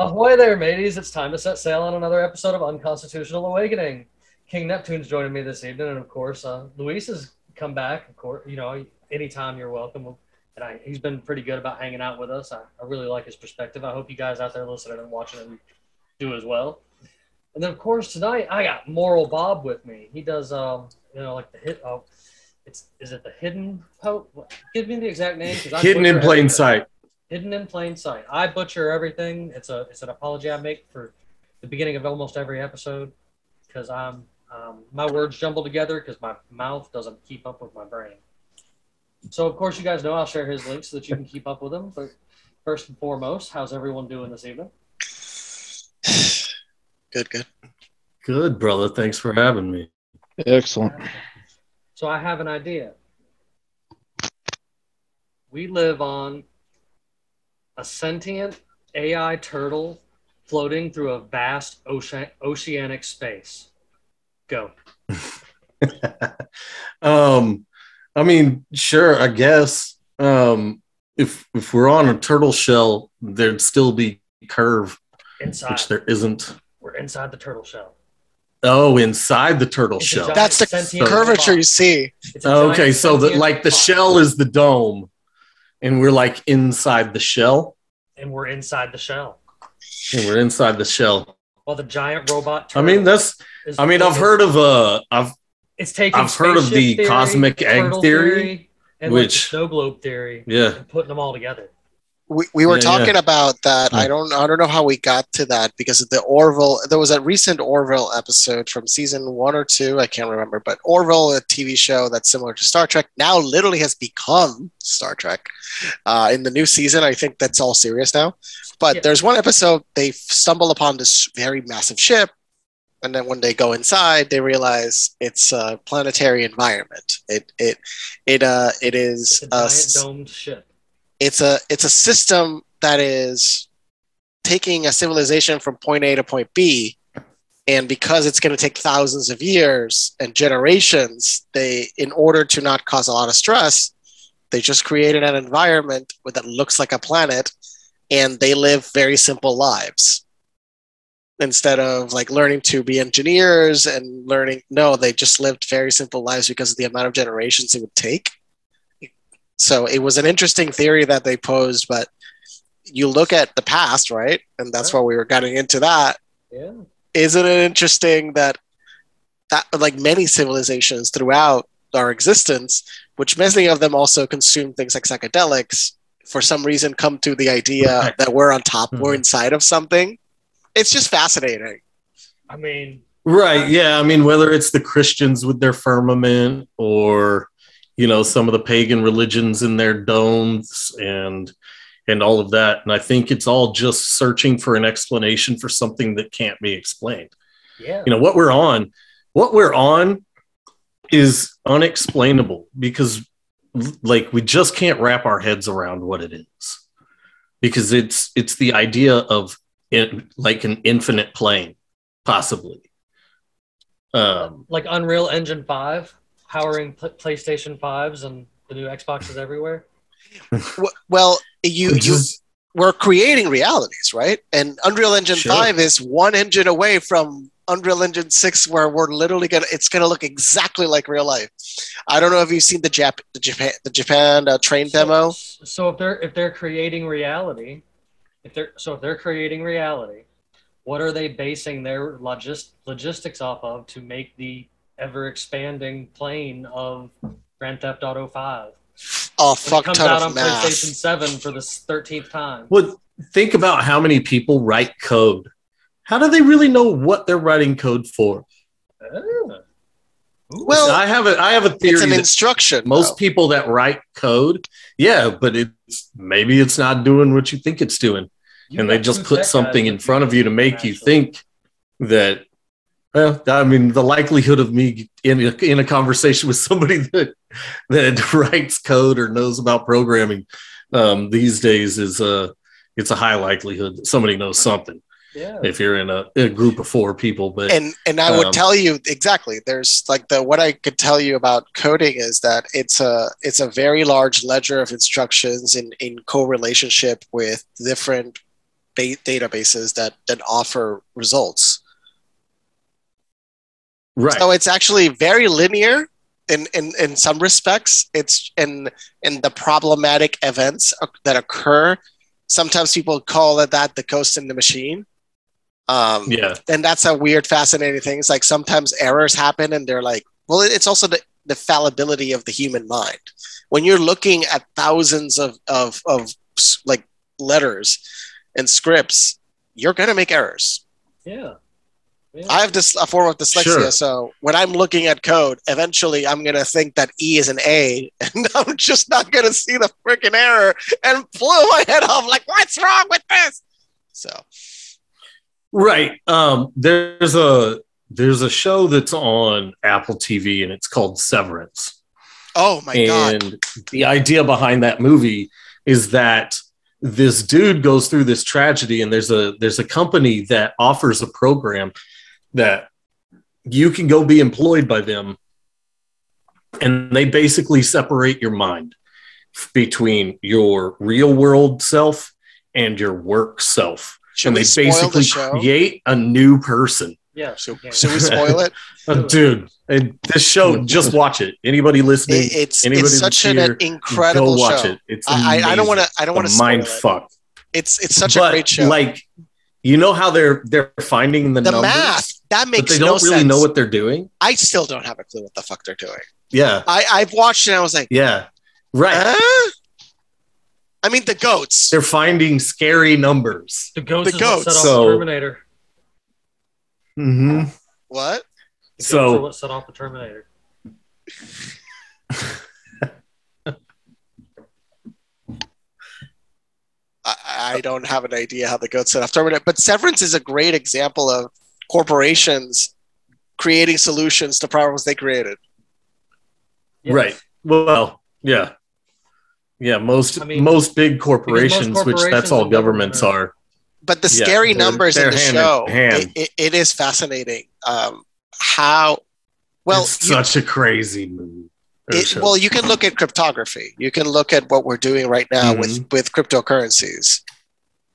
Ahoy there, mateys! It's time to set sail on another episode of Unconstitutional Awakening. King Neptune's joining me this evening, and of course, uh, Luis has come back. Of course, you know, anytime you're welcome. And I, he's been pretty good about hanging out with us. I, I really like his perspective. I hope you guys out there listening and watching him do as well. And then, of course, tonight I got Moral Bob with me. He does, um, you know, like the hit. Oh, it's is it the Hidden Pope? Give me the exact name. Hidden in plain sight. Hidden in plain sight. I butcher everything. It's a it's an apology I make for the beginning of almost every episode because I'm um, my words jumble together because my mouth doesn't keep up with my brain. So of course you guys know I'll share his link so that you can keep up with him. But first and foremost, how's everyone doing this evening? Good, good. Good, brother. Thanks for having me. Excellent. So I have an idea. We live on a sentient AI turtle floating through a vast ocean, oceanic space. Go. um, I mean, sure, I guess. Um, if if we're on a turtle shell, there'd still be curve, Inside. which there isn't. We're inside the turtle shell. Oh, inside the turtle It's shell. That's the sentient curvature you see. It's a giant Okay, so the like the box, shell is the dome, and we're like inside the shell, and we're inside the shell. and we're inside the shell. Well, the giant robot. I mean, that's. is I mean, I've heard of uh, I've It's taking. I've heard of the theory, cosmic egg turtle theory, and like the which- snow globe theory, yeah. and putting them all together. We, we were Yeah, talking about that. I don't I don't know how we got to that because of the Orville. There was a recent Orville episode from season one or two. I can't remember, but Orville, a TV show that's similar to Star Trek, now literally has become Star Trek. Uh, in the new season, I think that's all serious now. But Yeah. there's one episode they stumble upon this very massive ship, and then when they go inside, they realize it's a planetary environment. It it it uh it is It's a a giant s- domed ship. It's a it's a system that is taking a civilization from point A to point B. And because it's going to take thousands of years and generations they in order to not cause a lot of stress they just created an environment that looks like a planet and they live very simple lives. Instead of like learning to be engineers and learning no they just lived very simple lives because of the amount of generations it would take so it was an interesting theory that they posed, but you look at the past, right? And that's Right. why we were getting into that. Yeah. Isn't it interesting that that like many civilizations throughout our existence, which many of them also consume things like psychedelics, for some reason come to the idea Right. that we're on top, we're Mhm. inside of something. It's just fascinating. I mean, Right. Yeah. I mean, whether it's the Christians with their firmament or, you know, some of the pagan religions in their domes and and all of that. And I think it's all just searching for an explanation for something that can't be explained. yeah. You know, what we're on, what we're on is unexplainable because like we just can't wrap our heads around what it is. Because it's it's the idea of in, like an infinite plane, possibly. Um, like Unreal Engine 5 powering pl- PlayStation 5s and the new Xboxes everywhere. Well, you you we're creating realities, right? And Unreal Engine Sure. 5 is one engine away from Unreal Engine 6 where we're literally gonna it's gonna look exactly like real life. I don't know if you've seen the Jap the Japan the Japan uh, train demo. So, so if they're if they're creating reality, if they're so if they're creating reality, what are they basing their logis- logistics off of to make the ever expanding plane of Grand Theft Auto 5? A When it fuck comes ton out of on math. PlayStation 7 for the 13th time. Well, think about how many people write code, how do they really know what they're writing code for? Ah. Well, I have a I have a it's theory an instruction. most though. people that write code, yeah, but it's maybe it's not doing what you think it's doing. You and they just put something in front of you to make you think that well i mean the likelihood of me in a, in a conversation with somebody that that writes code or knows about programming um, these days is a it's a high likelihood that somebody knows something Yeah. if you're in a, a group of four people but and and I would Um, tell you exactly. There's like the what I could tell you about coding is that it's a it's a very large ledger of instructions in in co-relationship with different ba- databases that that offer results. Right So it's actually very linear in, in, in some respects. It's in in the problematic events that occur. Sometimes people call it that the ghost in the machine. Um, yeah and that's a weird, fascinating thing. It's like sometimes errors happen, and they're like, well, it's also the, the fallibility of the human mind. When you're looking at thousands of of of like letters and scripts, you're gonna make errors. Yeah. Yeah. I have this a form of dyslexia, Sure. so when I'm looking at code, eventually I'm gonna think that E is an A, and I'm just not gonna see the freaking error and blow my head off. Like, what's wrong with this? So Right. Um, there's a there's a show that's on Apple TV and it's called Severance. Oh my god. and the idea behind that movie is that this dude goes through this tragedy and there's a there's a company that offers a program that you can go be employed by them and they basically separate your mind between your real world self and your work self Should and they spoil the basically create a new person yeah. so yeah. should we spoil it? Uh, dude and this show just watch it anybody listening It- it's anybody it's such that's an here, incredible go watch show. it it's I, I- I don't want to I don't want to mind spoil it. fuck It's it's such but, a great show. Like, you know how they're they're finding the, the numbers, math that but makes they no don't really sense. know what they're doing. I still don't have a clue what the fuck they're doing. Yeah, I I've watched it and I was like, yeah, right. huh? I mean the goats. They're finding scary numbers. The goats. The goats. set off So- the Terminator. Mm-hmm. What? The So- ghosts are what set off the Terminator. I, I don't have an idea how the goats set off Terminator, but Severance is a great example of corporations creating solutions to problems they created. Yes. Right. Well, yeah, yeah. Most I mean, most big corporations, which corporations that's all governments government are. But the scary they're- numbers in the hand in show, hand. it, it, it is fascinating. Um, how well it's you- such a crazy movie. or It, well, you can look at cryptography. You can look at what we're doing right now with Mm-hmm. with cryptocurrencies.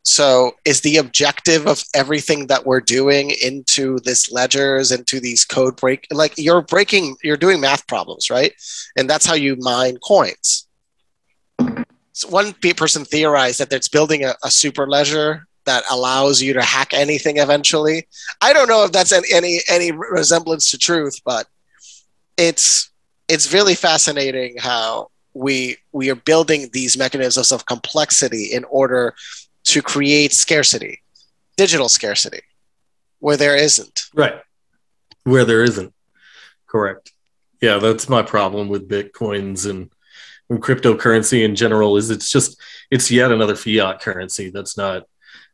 So, is the objective of everything that we're doing into this ledgers, into these code break, like you're breaking, you're doing math problems, right? And that's how you mine coins. So one person theorized that it's building a, a super ledger that allows you to hack anything eventually. I don't know if that's any any, any resemblance to truth, but it's it's really fascinating how we we are building these mechanisms of complexity in order to create scarcity, digital scarcity, where there isn't. Right. Where there isn't. Correct. Yeah, that's my problem with Bitcoins and, and cryptocurrency in general is it's just it's yet another fiat currency that's not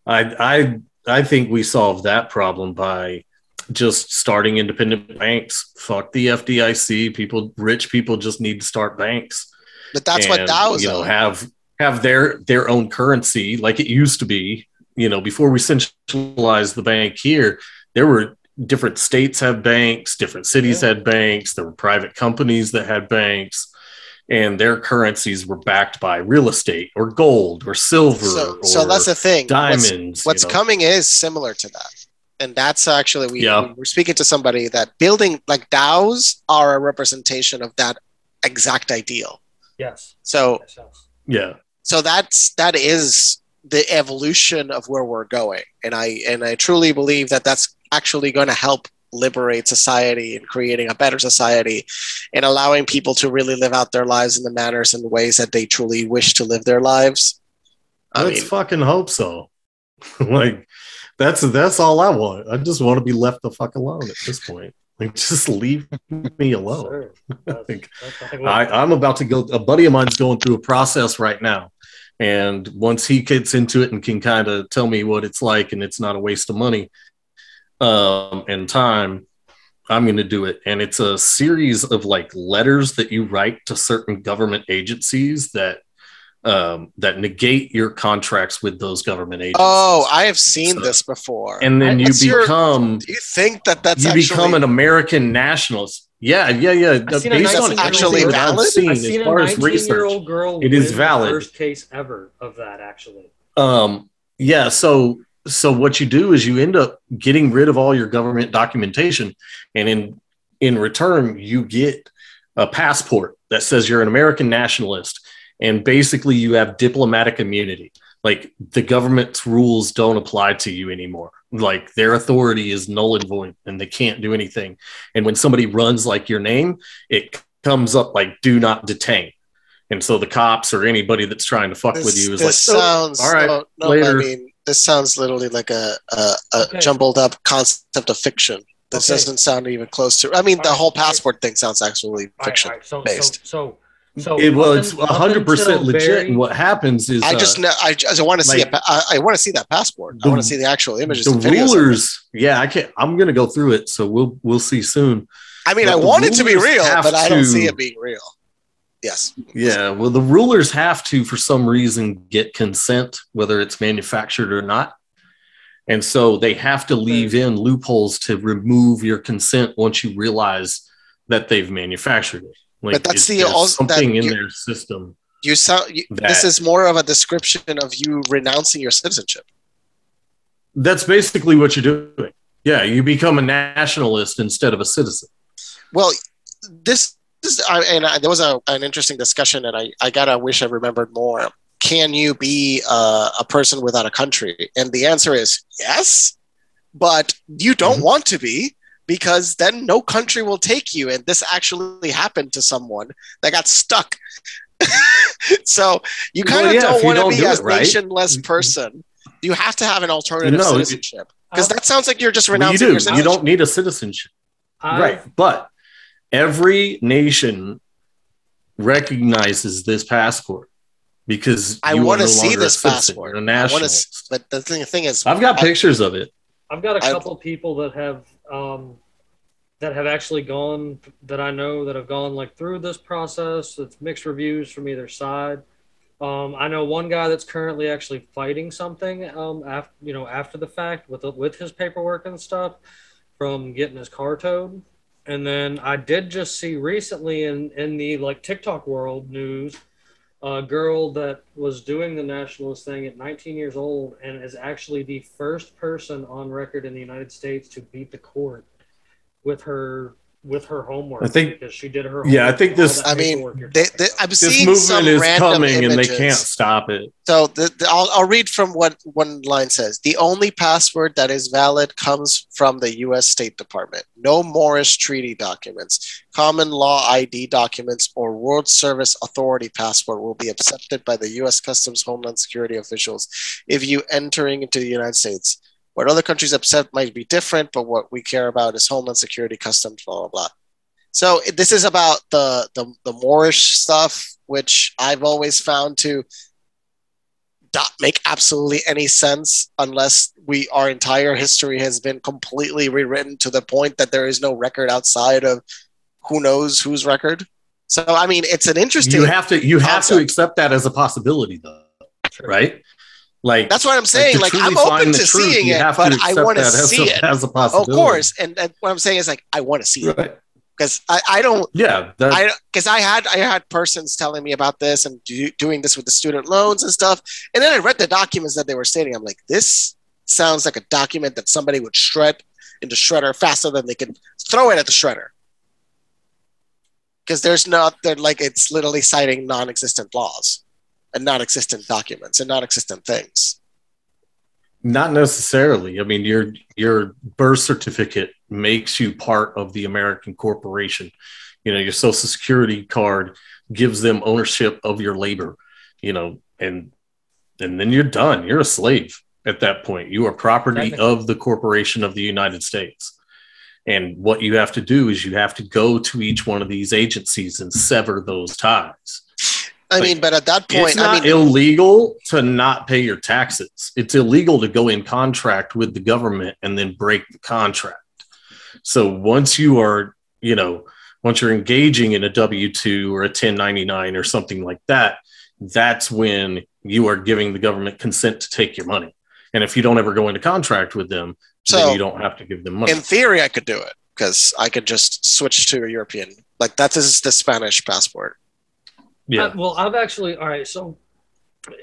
I I I think we solved that problem by just starting independent banks. Fuck the FDIC. People rich people just need to start banks But that's what and, DAOs you know are. have have their their own currency like it used to be you know before we centralized the bank here there were different states had banks different cities Yeah. had banks there were private companies that had banks and their currencies were backed by real estate or gold or silver So, or so that's the thing. What's- diamonds What's, you know. coming is similar to that. And that's actually we, Yeah. we were speaking to somebody that building like DAOs are a representation of that exact ideal. Yes. So Yes, yes. yeah so that's that is the evolution of where we're going and i and i truly believe that that's actually going to help liberate society and creating a better society and allowing people to really live out their lives in the manners and ways that they truly wish to live their lives i let's mean fucking hope so like That's that's all I want. I just want to be left the fuck alone at this point. Like, just leave me alone. Sure. That's- think that's like I, I'm about to go. A buddy of mine's going through a process right now, and once he gets into it and can kind of tell me what it's like, and it's not a waste of money um, and time, I'm going to do it. And it's a series of like letters that you write to certain government agencies that um, that negate your contracts with those government agencies. Oh, I have seen So- this before. and then you What's your- become Do you think that that's you actually become an American nationalist. Yeah, yeah, yeah. I've seen a Based on 19-year-old actually everything that I've seen I've as seen a far as research. girl. It is valid. first case ever of that, actually. Um, yeah, so so what you do is you end up getting rid of all your government documentation, and in in return you get a passport that says you're an American nationalist, and basically you have diplomatic immunity. Like the government's rules don't apply to you anymore. Like their authority is null and void, and they can't do anything. And when somebody runs like your name, it comes up like "do not detain." And so the cops or anybody that's trying to fuck with you is this like, "Oh, sounds all right, no, no, later." I mean, this sounds literally like a, a, a Okay. jumbled up concept of fiction. This Okay. doesn't sound even close to. I mean, the All right. whole passport thing sounds actually All right, fiction. all right, so, based. So, so, so it, well, it's hundred percent legit. very- and what happens is I uh, just know. I just want to see. like- a, pa- I, I want to see that passport. I want to see the actual images. the and videos of it. rulers. Yeah, I can't. I'm gonna go through it, so we'll we'll see soon. I mean, but I want it to be real, have but I don't to- see it being real. Yes. Yeah, well, the rulers have to, for some reason, get consent, whether it's manufactured or not. And so they have to leave in loopholes to remove your consent once you realize that they've manufactured it. Like But that's the there's al- that something in their system. You sound. You, this is more of a description of you renouncing your citizenship. That's basically what you're doing. Yeah, you become a nationalist instead of a citizen. Well, this, this I, and I, there was a, an interesting discussion, and I, I gotta wish I remembered more. Can you be uh, a person without a country? And the answer is yes, but you don't Mhm. want to be because then no country will take you. And this actually happened to someone that got stuck. so you Well, kind of yeah, don't want to be do a right. nationless mm-hmm. person. You have to have an alternative No, citizenship because uh, that sounds like you're just Well, you renouncing do. your You don't need a citizenship. I- right. But every nation recognizes this passport because I wanna no see this passport. You're a I want to, but the thing, the thing is, I've got I- pictures of it. I've got a I- couple people that have um, that have actually gone that I know that have gone like through this process. It's mixed reviews from either side. Um, I know one guy that's currently actually fighting something um, after you know after the fact with with his paperwork and stuff from getting his car towed. And then I did just see recently in in the like TikTok world news a girl that was doing the nationalist thing at 19 years old and is actually the first person on record in the United States to beat the court with her with her homework. I think- because she did her. Yeah, I think this- I mean, they, they. I'm This seeing some movement is random coming and they can't stop it. So the, the, I'll, I'll read from what one line says. The only password that is valid comes from the U.S. State Department. No Moorish Treaty documents, common law ID documents, or World Service Authority passport will be accepted by the U.S. Customs Homeland Security officials if you entering into the United States. What other countries accept might be different, but what we care about is Homeland Security, Customs, blah blah blah. So this is about the the, the Moorish stuff, which I've always found to not make absolutely any sense unless we our entire history has been completely rewritten to the point that there is no record outside of who knows whose record. So I mean, it's an interesting. You have to you have to accept that as a possibility though, Sure. right? Like that's what I'm saying. to Like, I'm open to truth, seeing it, but I want to see it. as a Of course, and, and what I'm saying is like I want to see it because I, I don't Yeah, I because I had I had persons telling me about this and do, doing this with the student loans and stuff, and then I read the documents that they were stating. I'm like, this sounds like a document that somebody would shred into shredder faster than they can throw it at the shredder. Because there's not they're like it's literally citing non-existent laws and non-existent documents and non-existent things. Not necessarily. I mean, your your birth certificate makes you part of the American corporation. You know, your social security card gives them ownership of your labor. You know, and and then you're done. You're a slave. at that point. You are property Technically. of the corporation of the United States. And what you have to do is you have to go to each one of these agencies and sever those ties. I Like, mean, but at that it's point, I not mean, illegal to not pay your taxes. It's illegal to go in contract with the government and then break the contract. So once you are, you know, once you're engaging in a W 2 or a 1099 or something like that, that's when you are giving the government consent to take your money. And if you don't ever go into contract with them, then so you don't have to give them money. in theory, I could do it because I could just switch to a European. Like that is the Spanish passport. Yeah. Uh, well, I've actually all right. So,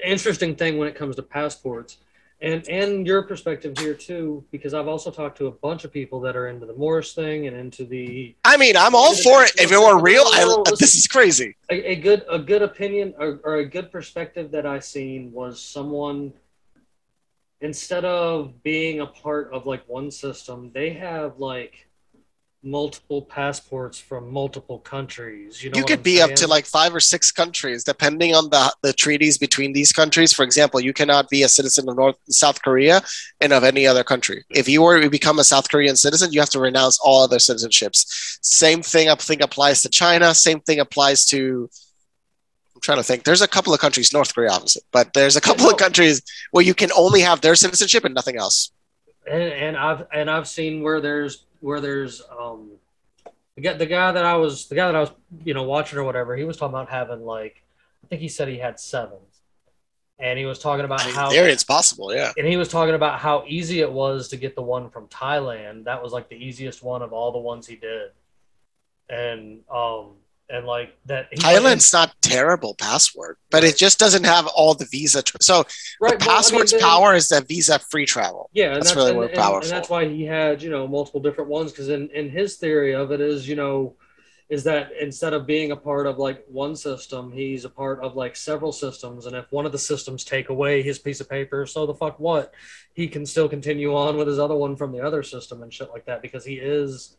interesting thing when it comes to passports, and and your perspective here too, because I've also talked to a bunch of people that are into the Moorish thing and into the I mean, I'm all for it. If it were real, I, this is crazy. a, a good a good opinion or, or a good perspective that I seen was someone instead of being a part of like one system, they have like multiple passports from multiple countries. You know, you could I'm be up to like five or six countries depending on the, the treaties between these countries. For example you cannot be a citizen of north south korea and of any other country. If you were to become a south korean citizen you have to renounce all other citizenships. Same thing i think applies to china. Same thing applies to i'm trying to think. There's a couple of countries north korea obviously but there's a couple of countries where you can only have their citizenship and nothing else. And, and I've and I've seen where there's where there's um the guy, the guy that I was the guy that I was you know watching or whatever he was talking about having like I think he said he had seven and he was talking about I mean, how there it's possible yeah. And he was talking about how easy it was to get the one from Thailand. That was like the easiest one of all the ones he did. And um and like that thailand's not terrible password but it just doesn't have all the visa tr- so right the well, I mean, then- power is that visa free travel Yeah, and That's that's, really and, and- powerful. And that's why he had, you know, multiple different ones. Because in, in his theory of it is, you know, is that instead of being a part of like one system, he's a part of like several systems. And if one of the systems take away his piece of paper, so the fuck what, he can still continue on with his other one from the other system and shit like that because he is,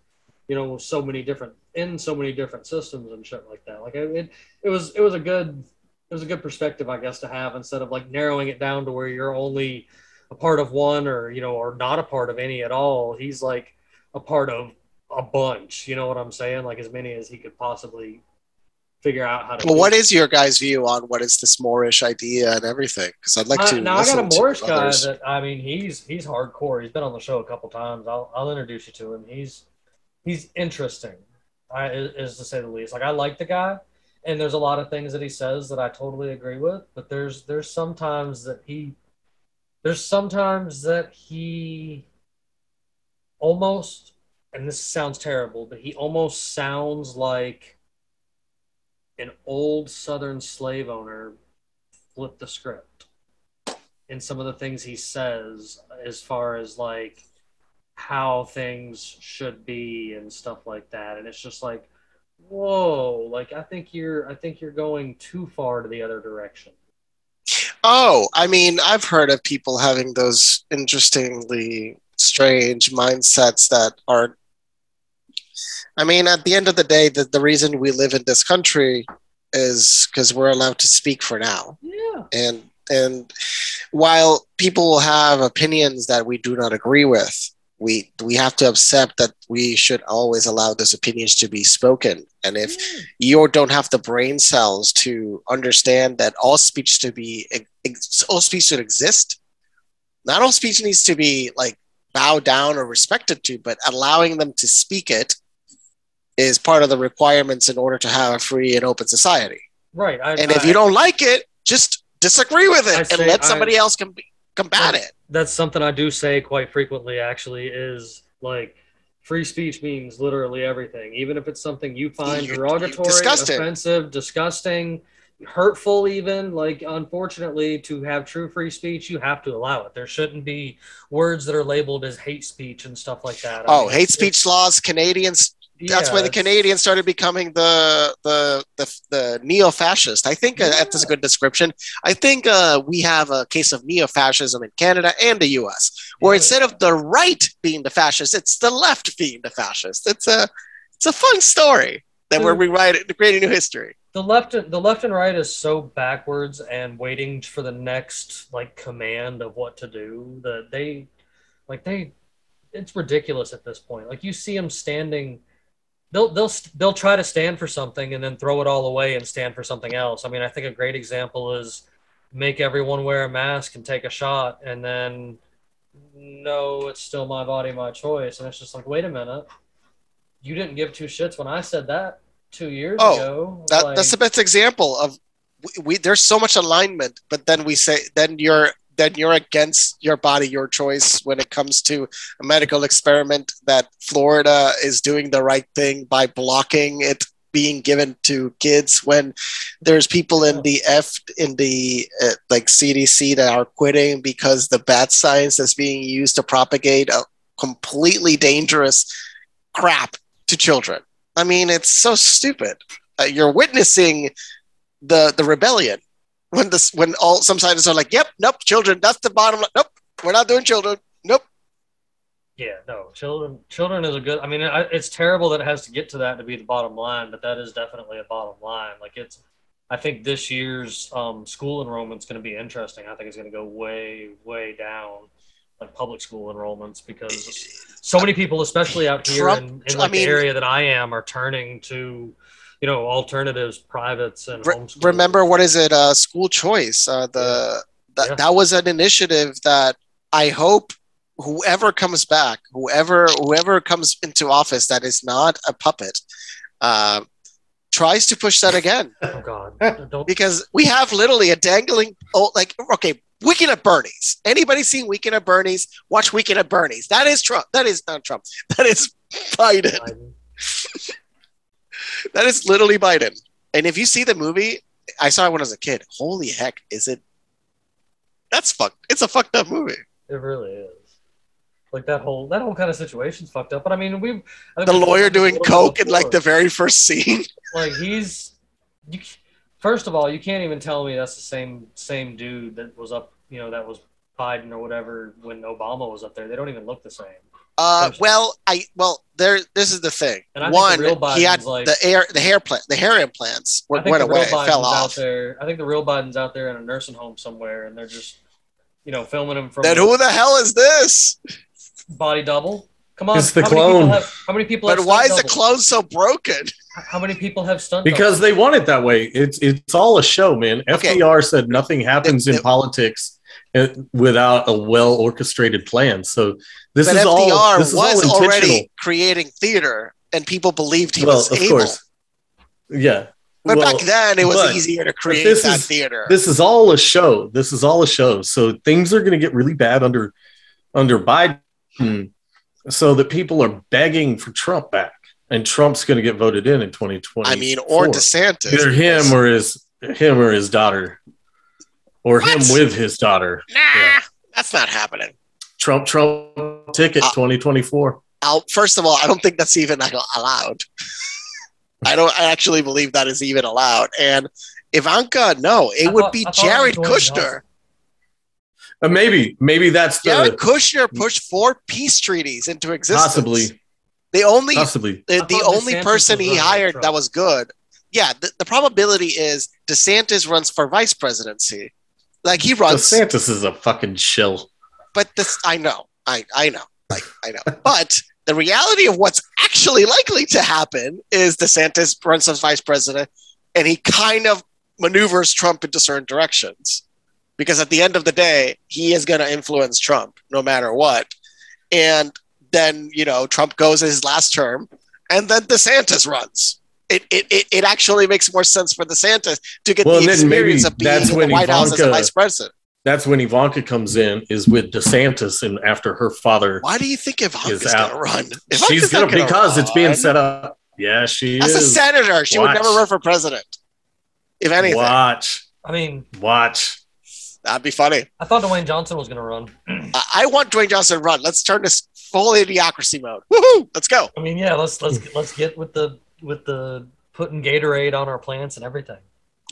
you know, so many different in so many different systems and shit like that. Like it, it, was it was a good it was a good perspective, I guess, to have instead of like narrowing it down to where you're only a part of one or you know or not a part of any at all he's like a part of a bunch you know what i'm saying like as many as he could possibly figure out how to Well, what is your guys' view on what is this Moorish idea and everything? Because I'd like I- to. now i got a Moorish guy others. that i mean he's he's hardcore he's been on the show a couple times i'll, I'll introduce you to him he's he's interesting I, is to say the least. Like i like the guy and there's a lot of things that he says that i totally agree with but there's there's sometimes that he there's sometimes that he almost and this sounds terrible but he almost sounds like an old southern slave owner flipped the script in some of the things he says as far as like how things should be and stuff like that and it's just like whoa like i think you're i think you're going too far to the other direction Oh, I mean, I've heard of people having those interestingly strange mindsets that are. I mean, at the end of the day, the, the reason we live in this country is because we're allowed to speak for now. yeah and and while people will have opinions that we do not agree with we we have to accept that we should always allow those opinions to be spoken. And if mm. you don't have the brain cells to understand that all speech to be all speech should exist not all speech needs to be like bowed down or respected to but allowing them to speak it is part of the requirements in order to have a free and open society. Right I, and if you don't like it, just disagree with I it and say let I- somebody else com- combat it. that's something I do say quite frequently actually is like free speech means literally everything even if it's something you find You- derogatory it. offensive disgusting hurtful even like unfortunately to have true free speech you have to allow it there shouldn't be words that are labeled as hate speech and stuff like that I Oh, mean, hate speech laws, Canadians. That's yeah, why the Canadians started becoming the the the, the neo-fascist. I think uh, that's a good description. I think uh, we have a case of neo-fascism in Canada and the U.S., where Yeah. instead of the right being the fascist, it's the left being the fascist. It's a it's a fun story that we're Dude. rewriting, creating new history. the left the left and right is so backwards and waiting for the next like command of what to do that they like they it's ridiculous at this point like you see them standing they'll they'll they'll try to stand for something and then throw it all away and stand for something else. I mean i think a great example is make everyone wear a mask and take a shot and then no it's still my body my choice. And it's just like wait a minute. You didn't give two shits when i said that two years Oh, ago. That, Like- that's the best example of we, we. There's so much alignment, but then we say then you're then you're against your body, your choice when it comes to a medical experiment that Florida is doing the right thing by blocking it being given to kids when there's people in the F in the uh, like CDC that are quitting because the bad science is being used to propagate a completely dangerous crap to children. I mean, it's so stupid. Uh, you're witnessing the the rebellion when this when all some scientists are like, "Yep, nope, children. That's the bottom line. Nope, we're not doing children. Nope." Yeah, no, children. Children is a good. I mean, it's terrible that it has to get to that to be the bottom line, but that is definitely a bottom line. Like it's, I think this year's um, school enrollment's going to be interesting. I think it's going to go way, way down, like public school enrollments, because so many people, especially out here Trump- in, in I mean- the area that I am, are turning to, you know, alternatives, privates, and Re- homeschool. remember what is it? Uh, school choice. Uh, the that Yeah. that was an initiative that I hope whoever comes back, whoever whoever comes into office that is not a puppet, uh, tries to push that again. Oh God, don't. because we have literally a dangling oh like okay weekend at bernie's anybody seen weekend at bernie's watch weekend at bernie's that is trump that is not trump that is biden Biden. That is literally biden. And if you see the movie i saw it when i was a kid. Holy heck is it? That's fucked it's a fucked up movie. It really is. Like that whole that whole kind of situation's fucked up. But I mean, we the lawyer doing coke in like the very first scene. Like he's you, first of all you can't even tell me that's the same same dude that was up you know that was biden or whatever when obama was up there. They don't even look the same uh well i well there this is the thing And I think one the real he had like- the air the hair plant the hair implants I think went the real away biden's fell out off there i think the real biden's out there in a nursing home somewhere and they're just you know filming him from then who the hell is this body double come on It's the how many clone. people have, how many people But have why is stunt the doubles? clone so broken? how many people have stunt because doubles? they want it that way. It's it's all a show, man. Okay. FDR said nothing happens The- in the- politics without a well orchestrated plan. So this but is FDR all this is all was intentional. already creating theater, and people believed he well, was of able. course, yeah. But Well, back then, it was easier to create this that is- theater. this is all a show. This is all a show. So things are going to get really bad under under Biden, so that people are begging for Trump back, and Trump's going to get voted in in 2020. I mean, or DeSantis. either him or his him or his daughter, or him with his daughter. nah, Yeah. that's not happening. Trump Trump ticket Uh, 2024. I'll, first of all, I don't think that's even allowed. I don't I actually believe that is even allowed. And Ivanka, no, it I would thought- be I it Jared was Dwayne Kushner. Uh, maybe maybe that's Jared the Kushner pushed four peace treaties into existence. possibly The only possibly. the, the only DeSantis person he hired that was good. Yeah, the, the probability is DeSantis runs for vice presidency. Like he runs, DeSantis is a fucking shill. but this I know, I I know, like I know. But the reality of what's actually likely to happen is DeSantis runs as vice president, and he kind of maneuvers Trump into certain directions. Because at the end of the day, he is going to influence Trump no matter what. And then, you know, Trump goes his last term, and then DeSantis runs. It, it, it, it actually makes more sense for the DeSantis to get Well, the experience of being that's in the when White House as a vice president. That's when Ivanka comes in is with DeSantis and after her father Why do you think Ivanka's Is going out. to run? she's Ivanka's gonna gonna because it's being set up. Yeah, she As a senator, she would never run for president. If anything, Watch, i mean watch. that'd be funny. i thought dwayne johnson was going to run I, I want Dwayne Johnson to run. Let's turn this full idiocracy mode. Woohoo! Let's go. I mean, yeah, let's let's let's get with the with the putting Gatorade on our plants and everything.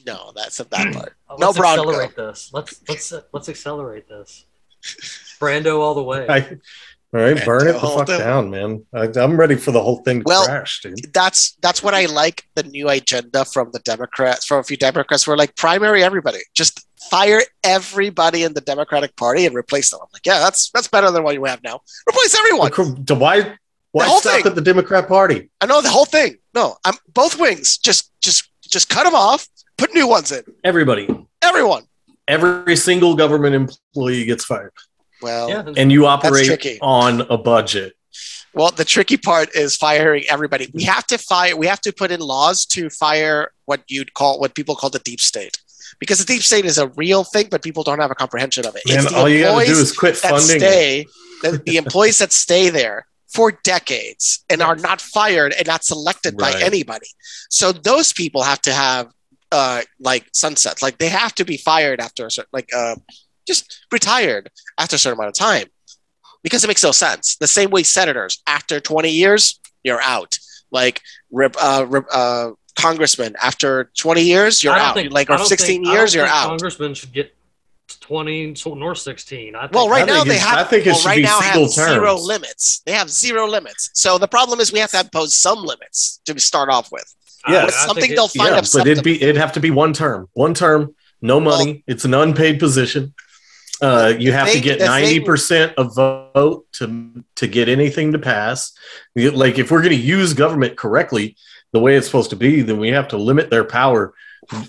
No, that's a bad part. No let's Bronco. accelerate this. Let's let's let's accelerate this. Brawndo all the way. I, All right, Man, burn it the fuck do it. down, man. I, I'm ready for the whole thing to Well, crash, dude. That's that's what I like the new agenda from the Democrats, from a few Democrats were like primary everybody. Just fire everybody in the Democratic Party and replace them. I'm like, yeah, that's that's better than what you have now. Replace everyone. To why why whole stop thing. at the Democrat Party? I know the whole thing. No, I'm both wings. Just just just cut them off. Put new ones in. Everybody, Everyone. every single government employee gets fired, Well, Yeah, and you operate on a budget. Well, the tricky part is firing everybody. We have to fire. We have to put in laws to fire what you'd call what people call the deep state, because the deep state is a real thing, but people don't have a comprehension of it. Man, the all you got to do is quit that funding. stay, the, the employees that stay there for decades and are not fired and not selected by anybody. So those people have to have uh, like sunsets. Like they have to be fired after a certain, like uh, just retired after a certain amount of time because it makes no sense. The same way senators, after 20 years, you're out. Like uh, uh, congressmen, after 20 years, you're out. think- like or 16 think- years, you're out. Congressmen should get 20 so- nor 16. I think, Well, right I now think they have. I think it well, should right be now single have zero limits. They have zero limits. So the problem is we have to impose some limits to start off with. I- Yeah, I something it- they'll find yeah, up but it'd be it'd have to be one term, one term, no money. it's an unpaid position. Uh, you have to get ninety percent of vote to to get anything to pass. Like if we're going to use government correctly, the way it's supposed to be, then we have to limit their power.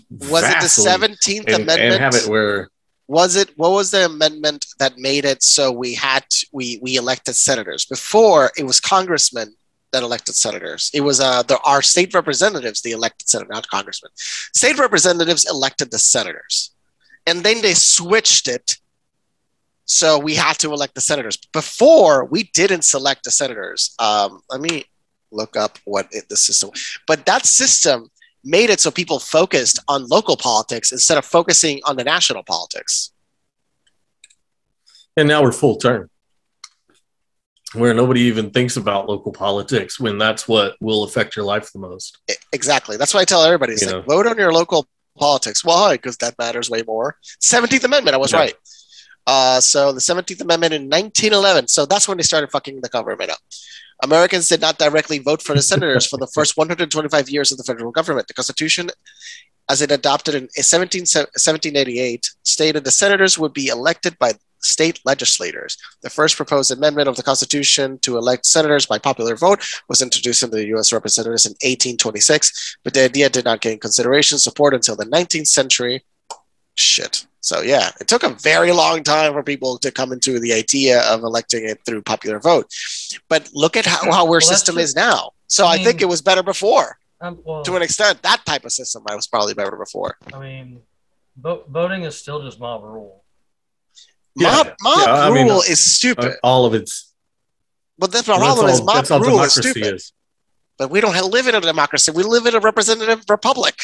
Was it the 17th and, Amendment? and have it where was it what was the amendment that made it so we had to, we we elected senators? Before it was congressmen that elected senators. It was uh the, our state representatives the elected senator not congressmen. State representatives elected the senators. And then they switched it so we had to elect the senators. Before we didn't select the senators. Um let me look up what it, the system but that system made it so people focused on local politics instead of focusing on the national politics. and now we're full term where nobody even thinks about local politics when that's what will affect your life the most exactly. That's why I tell everybody, it's You like, know. vote on your local politics. Why? Because that matters way more. 17th Amendment, I was Yeah. right. Uh, so the 17th Amendment in 1911. So that's when they started fucking the government up. Americans did not directly vote for the senators for the first 125 years of the federal government. The Constitution, as it adopted in 17, 1788, stated the senators would be elected by state legislators. The first proposed amendment of the Constitution to elect senators by popular vote was introduced in the U.S. representatives in 1826, but the idea did not gain consideration support until the 19th century. Shit. So yeah, it took a very long time for people to come into the idea of electing it through popular vote. But look at how, how our that's system true. is now. So I I, think it was better before. Um, well, To an extent, that type of system I was probably better before. I mean, vo- voting is still just mob rule. Yeah, Mob, yeah. mob Yeah, I mean, rule uh, is stupid. all of it's but that's the that's problem is mob rule is stupid. is. But we don't have, live in a democracy. We live in a representative republic.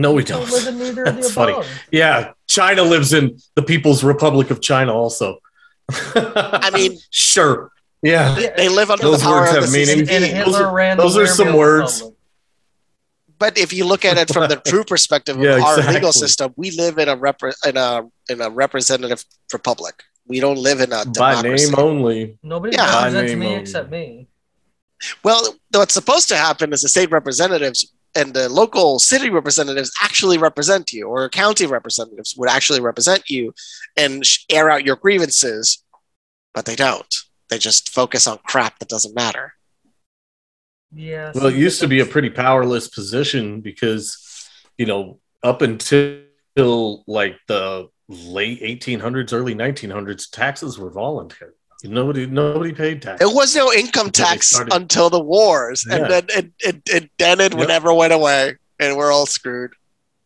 No we Don't don't live in neither of the That's funny. above. Yeah, China lives in the People's Republic of China also. I mean, sure. Yeah. Yeah, they live under Those the power words of have the meaning. CCP. Those are- those are some words. Republic. But if you look at it from the true perspective of Yeah, our legal system, we live in a repre- in a in a representative republic. We don't live in a By name only. Nobody Yeah. By represents name me only. except me. Well, what's supposed to happen is the state representatives and the local city representatives actually represent you, or county representatives would actually represent you and air out your grievances, but they don't. They just focus on crap that doesn't matter. Yeah. Well, it used to be a pretty powerless position because, you know, up until like the late 1800s, early 1900s, taxes were voluntary. Nobody, nobody paid tax. There was no income Until tax until the wars, Yeah. and then it, it, it then it Yep. never went away, and we're all screwed.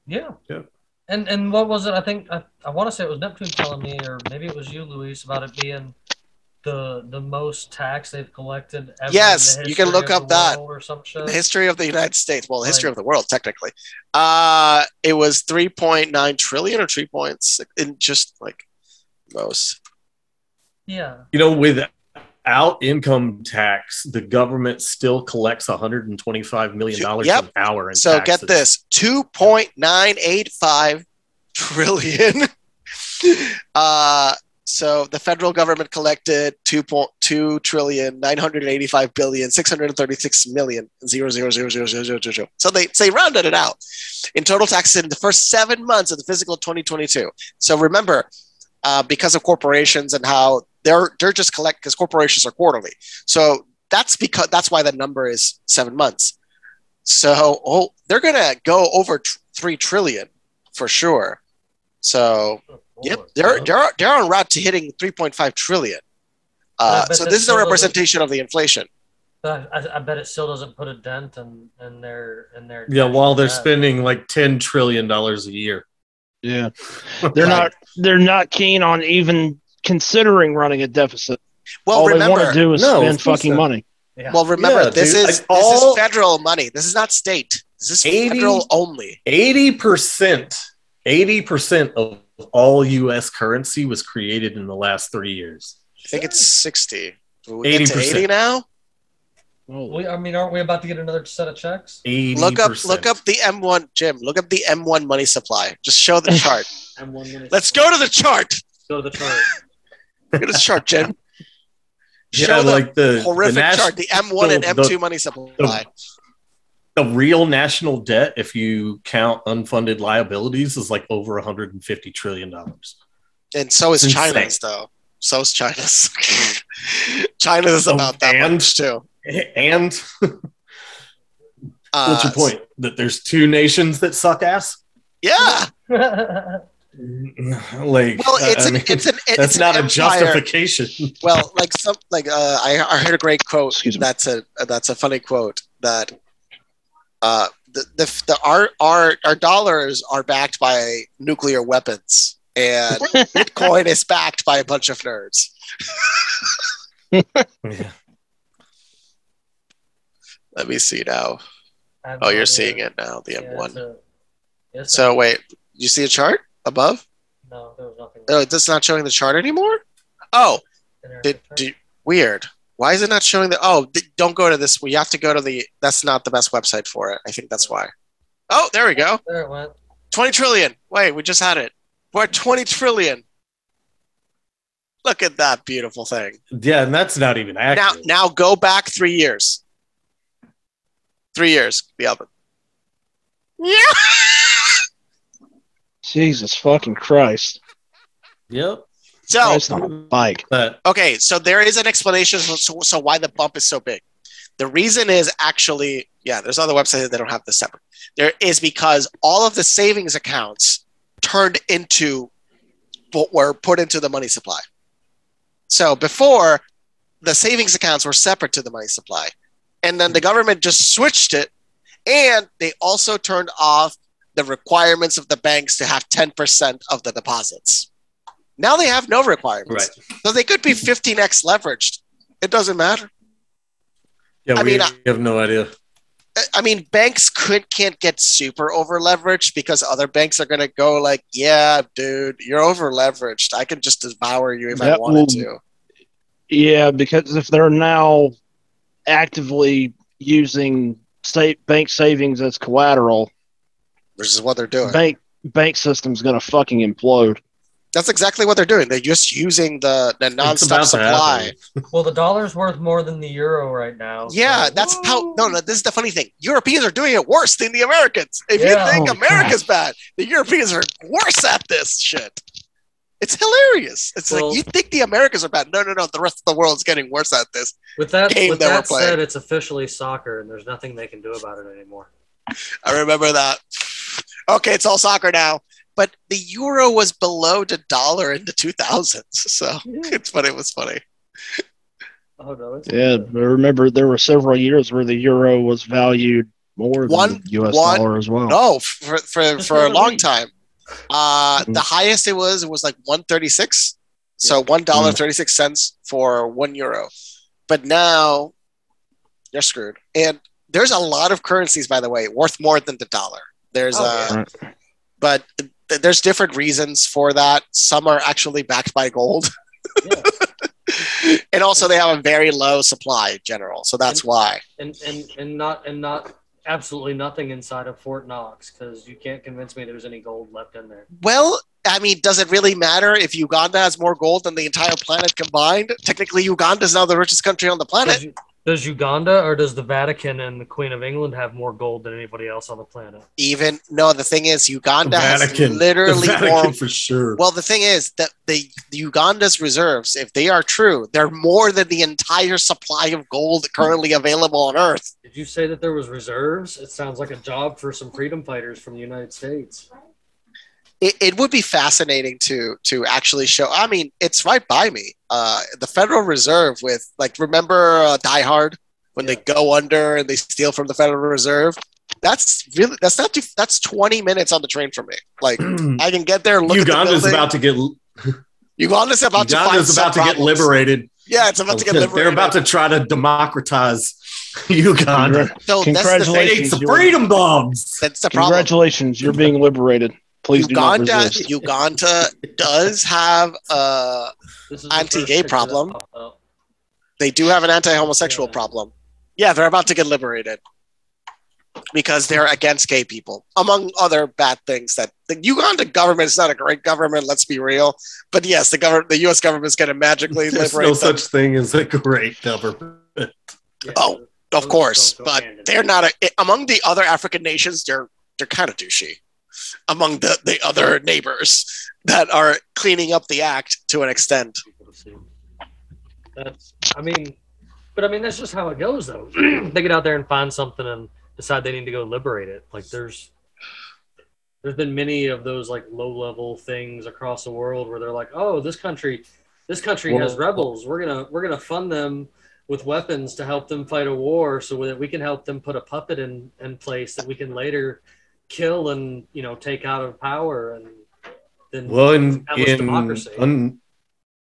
Yeah. Yeah. And and what was it? I think I, I want to say it was Neptune telling me, or maybe it was you, Luis, about it being the the most tax they've collected. Ever Yes, in the you can look up that. or some shit. The history of the United States, well, the history Right. of the world, technically, uh, it was 3.9 trillion or 3 points in just like most. Yeah. You know, without income tax, the government still collects 125 million dollars yep. an hour. In so taxes. get this: 2.985 trillion. uh, so the federal government collected 2.2 trillion 985 billion 636 million zero zero zero zero zero zero zero. So they so they rounded it out in total taxes in the first seven months of the fiscal 2022. So remember, uh, because of corporations and how they're they're just collect because corporations are quarterly. So that's because that's why the number is seven months. So oh, they're gonna go over tr- three trillion for sure. So yep, they're they're they're on route to hitting 3.5 trillion. Uh, I so this is a representation of the inflation. I, I bet it still doesn't put a dent in, in their in their Yeah, while they're spending like ten trillion dollars a year. Yeah, they're not. They're not keen on even considering running a deficit. Well, All they want to do is No, spend fucking not. money. Yeah. well, remember Yeah, this dude. is Like, this all- is federal money. This is not state. This is 80 federal only. Eighty percent, eighty percent of all U.S. currency was created in the last three years. I think it's 60. We get to 80%. 80 now. we, I mean, aren't we about to get another set of checks? Eighty. Look up look up the M1 Jim. Look up the M1 money supply. Just show the chart. And one minute. Let's go to the chart. go to the chart. Look at this chart, Jim. Yeah, Show like the horrific the nat- chart. The M1 and M2 money supply. the real national debt, if you count unfunded liabilities, is like over 150 trillion dollars. And so is It's insane. China's though. So is China's. China's is Oh, about that and- much too. And Uh, what's your point? That there's two nations that suck ass? Yeah. Like, Well, it's I an mean, it's an it's that's an not a empire. justification. Well, like some like uh, I, I heard a great quote. Excuse me. That's a that's a funny quote that uh, the the, the our, our our dollars are backed by nuclear weapons, and Bitcoin is backed by a bunch of nerds. Yeah. Let me see now. Oh, you're idea. seeing it now. The Yeah, M1. it's a- it's So wait, you see a chart above? no, there was nothing. Oh, it's not showing the chart anymore. Oh, did, did weird. Why is it not showing the? Oh, th- don't go to this. We have to go to the. That's not the best website for it. I think that's why. Oh, there we go. Oh, there it went. 20 trillion. Wait, we just had it. We're at 20 trillion. Look at that beautiful thing. yeah, and that's not even Now, now go back three years. Three years. The oven. Yeah. Jesus fucking Christ! yep. So, Christ on a bike. But okay, so there is an explanation. So, so, so why the bump is so big? The reason is actually, yeah, there's other websites that don't have this separate. There is because all of the savings accounts turned into, were put into the money supply. So before, the savings accounts were separate to the money supply. And then the government just switched it. And they also turned off the requirements of the banks to have 10% of the deposits. Now they have no requirements. right. So they could be 15x leveraged. It doesn't matter. Yeah, I we mean, I- have no idea. I- I mean, banks could can't get super over leveraged because other banks are going to go like, "Yeah, dude, you're over leveraged. I can just devour you if I That wanted will- to." Yeah, because if they're now actively using state bank savings as collateral, Which is what they're doing. bank bank system's gonna fucking implode. That's exactly what they're doing. They're just using the the It's nonstop supply. Well, the dollar's worth more than the euro right now. Yeah, so- that's how. No, no. This is the funny thing. Europeans are doing it worse than the Americans. If Yeah. you think Holy America's bad, the Europeans are worse at this shit. It's hilarious. It's Well- like you think the Americans are bad. No, no, no. The rest of the world's getting worse at this. With that, game with that we're that playing. said, it's officially soccer, and there's nothing they can do about it anymore. I remember that. Okay, it's all soccer now. But the euro was below the dollar in the 2000s. So it's funny. It was funny. Oh no, it's Yeah, I remember there were several years where the euro was valued more than the U.S. one- dollar as well. No, for, for, for a long time. Uh, Mhm. The highest it was, it was like 136. So one dollar thirty six cents for one euro. But now you're screwed. And there's a lot of currencies, by the way, worth more than the dollar. There's Oh, uh, Right. but th- there's different reasons for that. Some are actually backed by gold. Yeah. and also they have a very low supply in general. So that's And- why. and and and not and not absolutely nothing inside of Fort Knox because you can't convince me there's any gold left in there. Well, I mean, does it really matter if Uganda has more gold than the entire planet combined? Technically, Uganda is now the richest country on the planet. Does, does Uganda or does the Vatican and the Queen of England have more gold than anybody else on the planet? Even no, the thing is, Uganda Vatican. has literally the Vatican more. for sure. Well, the thing is that the, the Uganda's reserves, if they are true, they're more than the entire supply of gold currently available on Earth. Did you say that there was reserves? It sounds like a job for some freedom fighters from the United States. It, it would be fascinating to to actually show. I mean, it's right by me. Uh, the Federal Reserve with like, remember uh, Die Hard when they go under and they steal from the Federal Reserve. That's really that's not too, that's twenty minutes on the train for me. Like I can get there. Look at the about to get Uganda's about to find Uganda's some about to get liberated. Yeah, it's about to get liberated. They're about to try to democratize Uganda. So that's the. They Congratulations. some you're- freedom bombs. That's the problem. Congratulations, you're being liberated. Please do not Uganda, resist. Uganda does have This is the Anti-gay first picture that problem. they do have an anti-homosexual Yeah. problem. Yeah, they're about to get liberated because they're against gay people, among other bad things. That the Uganda government is not a great government. Let's be real. But yes, the government, the U.S. government is going to magically There's liberate no them. such thing as a great government. Yeah, Oh, Of course, don't go but hand in they're not a, among the other African nations. They're they're kind of douchey among the the other neighbors that are cleaning up the act to an extent. people to see. That's, I mean, but I mean, that's just how it goes, though. they get out there and find something and decide they need to go liberate it. Like there's, there's been many of those like low level things across the world where they're like, oh, this country, this country has rebels. We're gonna we're gonna fund them with weapons to help them fight a war, so that we can help them put a puppet in in place that we can later kill and you know take out of power and then Well, in, in democracy. un,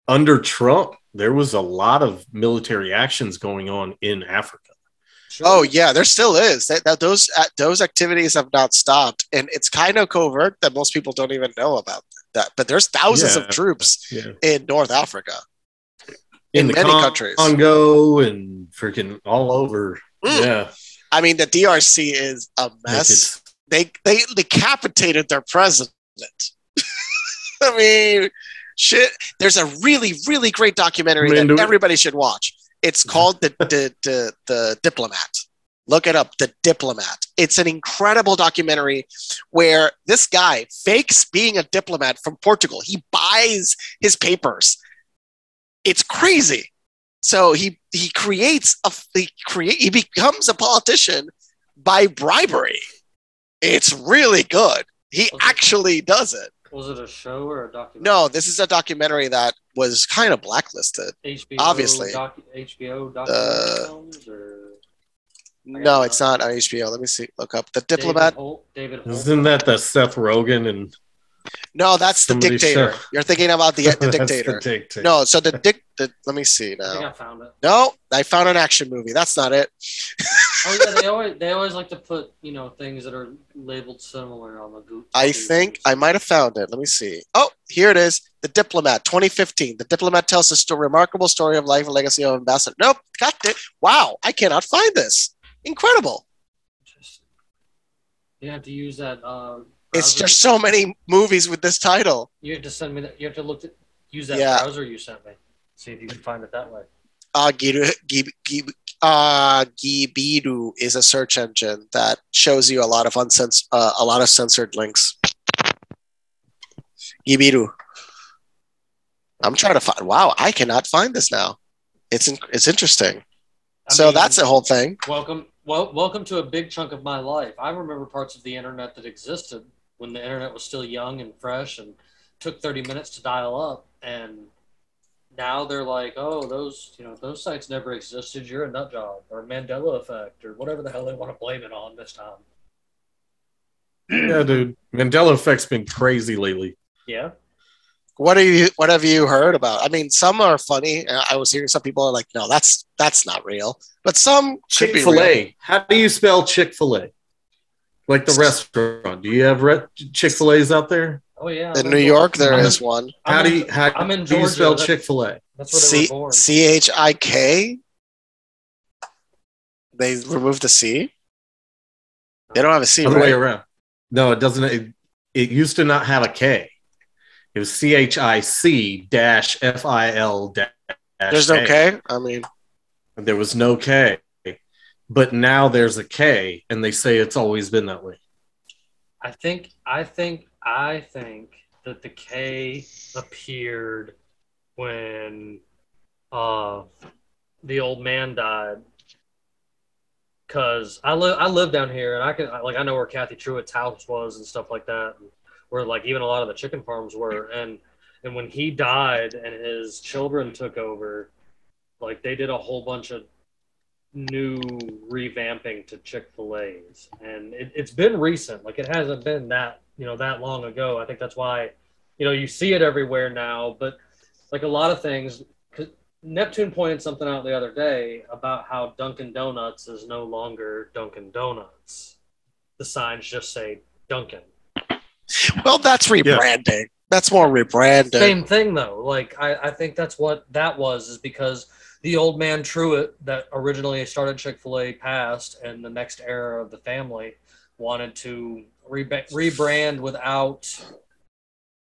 under Trump, there was a lot of military actions going on in Africa. Sure. Oh yeah, there still is. That, that those uh, those activities have not stopped, and it's kind of covert that most people don't even know about that. But there's thousands Yeah. of troops Yeah. in North Africa. In, In the many Con- countries. Congo and freaking all over. Mm. Yeah. I mean, the DRC is a Like mess. They they decapitated their president. I mean, shit. There's a really really great documentary that everybody should watch. It's called the the the, the Diplomat. Look it up, The Diplomat. It's an incredible documentary where this guy fakes being a diplomat from Portugal. He buys his papers. It's crazy. So he he creates a he create he becomes a politician by bribery. It's really good. He Okay. actually does it. Was it a show or a documentary? No, this is a documentary that was kind of blacklisted. HBO, obviously. docu- HBO documentary Uh, films or No, it's not on HBO. Let me see. Look up the David diplomat. Holt, David Holt. Isn't that the Seth Rogen and No, that's the dictator. show- You're thinking about the, the That's dictator. dictator. No, so the dic. The, let me see I think I now. found it. No, I found an action movie. That's not it. Oh yeah, they always they always like to put you know things that are labeled similar on the Google. I think I might have found it. Let me see. Oh, here it is. The Diplomat, 2015. The Diplomat tells a sto- remarkable story of life and legacy of ambassador. Nope, got it. Wow, I cannot find this. Incredible. You have to use that. Uh, It's just so many movies with this title. You have to send me that. You have to look at use that Yeah. browser you sent me. See if you can find it that way. Uh, Giru, Gib, Gib, uh, is a search engine that shows you a lot of uncens- uh, a lot of censored links. Gibiru. I'm trying to find. Wow, I cannot find this now. It's in, it's interesting. I so mean, that's the whole thing. Welcome, well, welcome to a big chunk of my life. I remember parts of the internet that existed when the internet was still young and fresh and took 30 minutes to dial up. And now they're like, oh, those, you know, those sites never existed. You're a nut job or Mandela effect or whatever the hell they want to blame it on this time. Yeah, dude. Mandela effect's been crazy lately. Yeah. What are you? What have you heard about? I mean, some are funny. Uh, I was hearing some people are like, "No, that's that's not real," but some Chick Fil A. How do you spell Chick fil A? Like the restaurant. Do you have re- Chick fil A's out there? Oh, yeah. In I'm New York, there I'm is in- one. How I'm do you, how I'm in do you Georgia. spell Chick fil A? That's where they C were born. C H I K. They removed the C. They don't have a C, Other way around. No, it doesn't. It, it used to not have a K. It was C H I C dash F I L dash. There's no K. I mean, There was no K, but now there's a K, and they say it's always been that way. I think I think I think that the K appeared when uh the old man died. Cause I live I live down here and I can like I know where Cathy Truett's house was and stuff like that, where like even a lot of the chicken farms were and and when he died and his children took over, like they did a whole bunch of new revamping to Chick-fil-A's and it, it's been recent like it hasn't been that you know that long ago I think that's why you know you see it everywhere now but like a lot of things 'cause Neptune pointed something out the other day about how Dunkin' Donuts is no longer Dunkin' Donuts the signs just say Dunkin' well, that's rebranding. That's more rebranding. Same thing though. Like I, I think that's what that was is because the old man Truett that originally started Chick Fil A passed, and the next era of the family wanted to reba- rebrand without.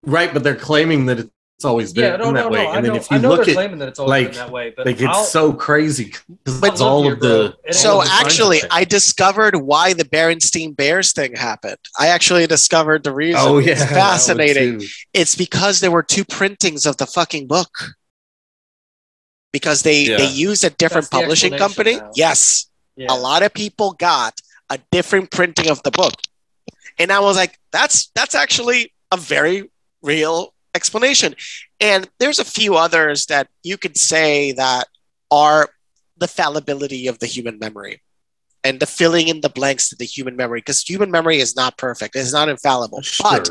Right, but they're claiming that it's always been Yeah, no, that no, way. no. I and then know, if I you know look they're at claiming that it's always like- been that way, but like it's I'll- so crazy because it's all of the It ain't So all the actually, say. I discovered why the Berenstein Bears thing happened. I actually discovered the reason. oh yeah, it's fascinating. It's because there were two printings of the fucking book. Because they Yeah. they used a different That's publishing company. now. Yes, yeah. a lot of people got a different printing of the book, and I was like, that's that's actually a very real explanation. And there's a few others that you could say that are the fallibility of the human memory and the filling in the blanks to the human memory because human memory is not perfect. It's not infallible. But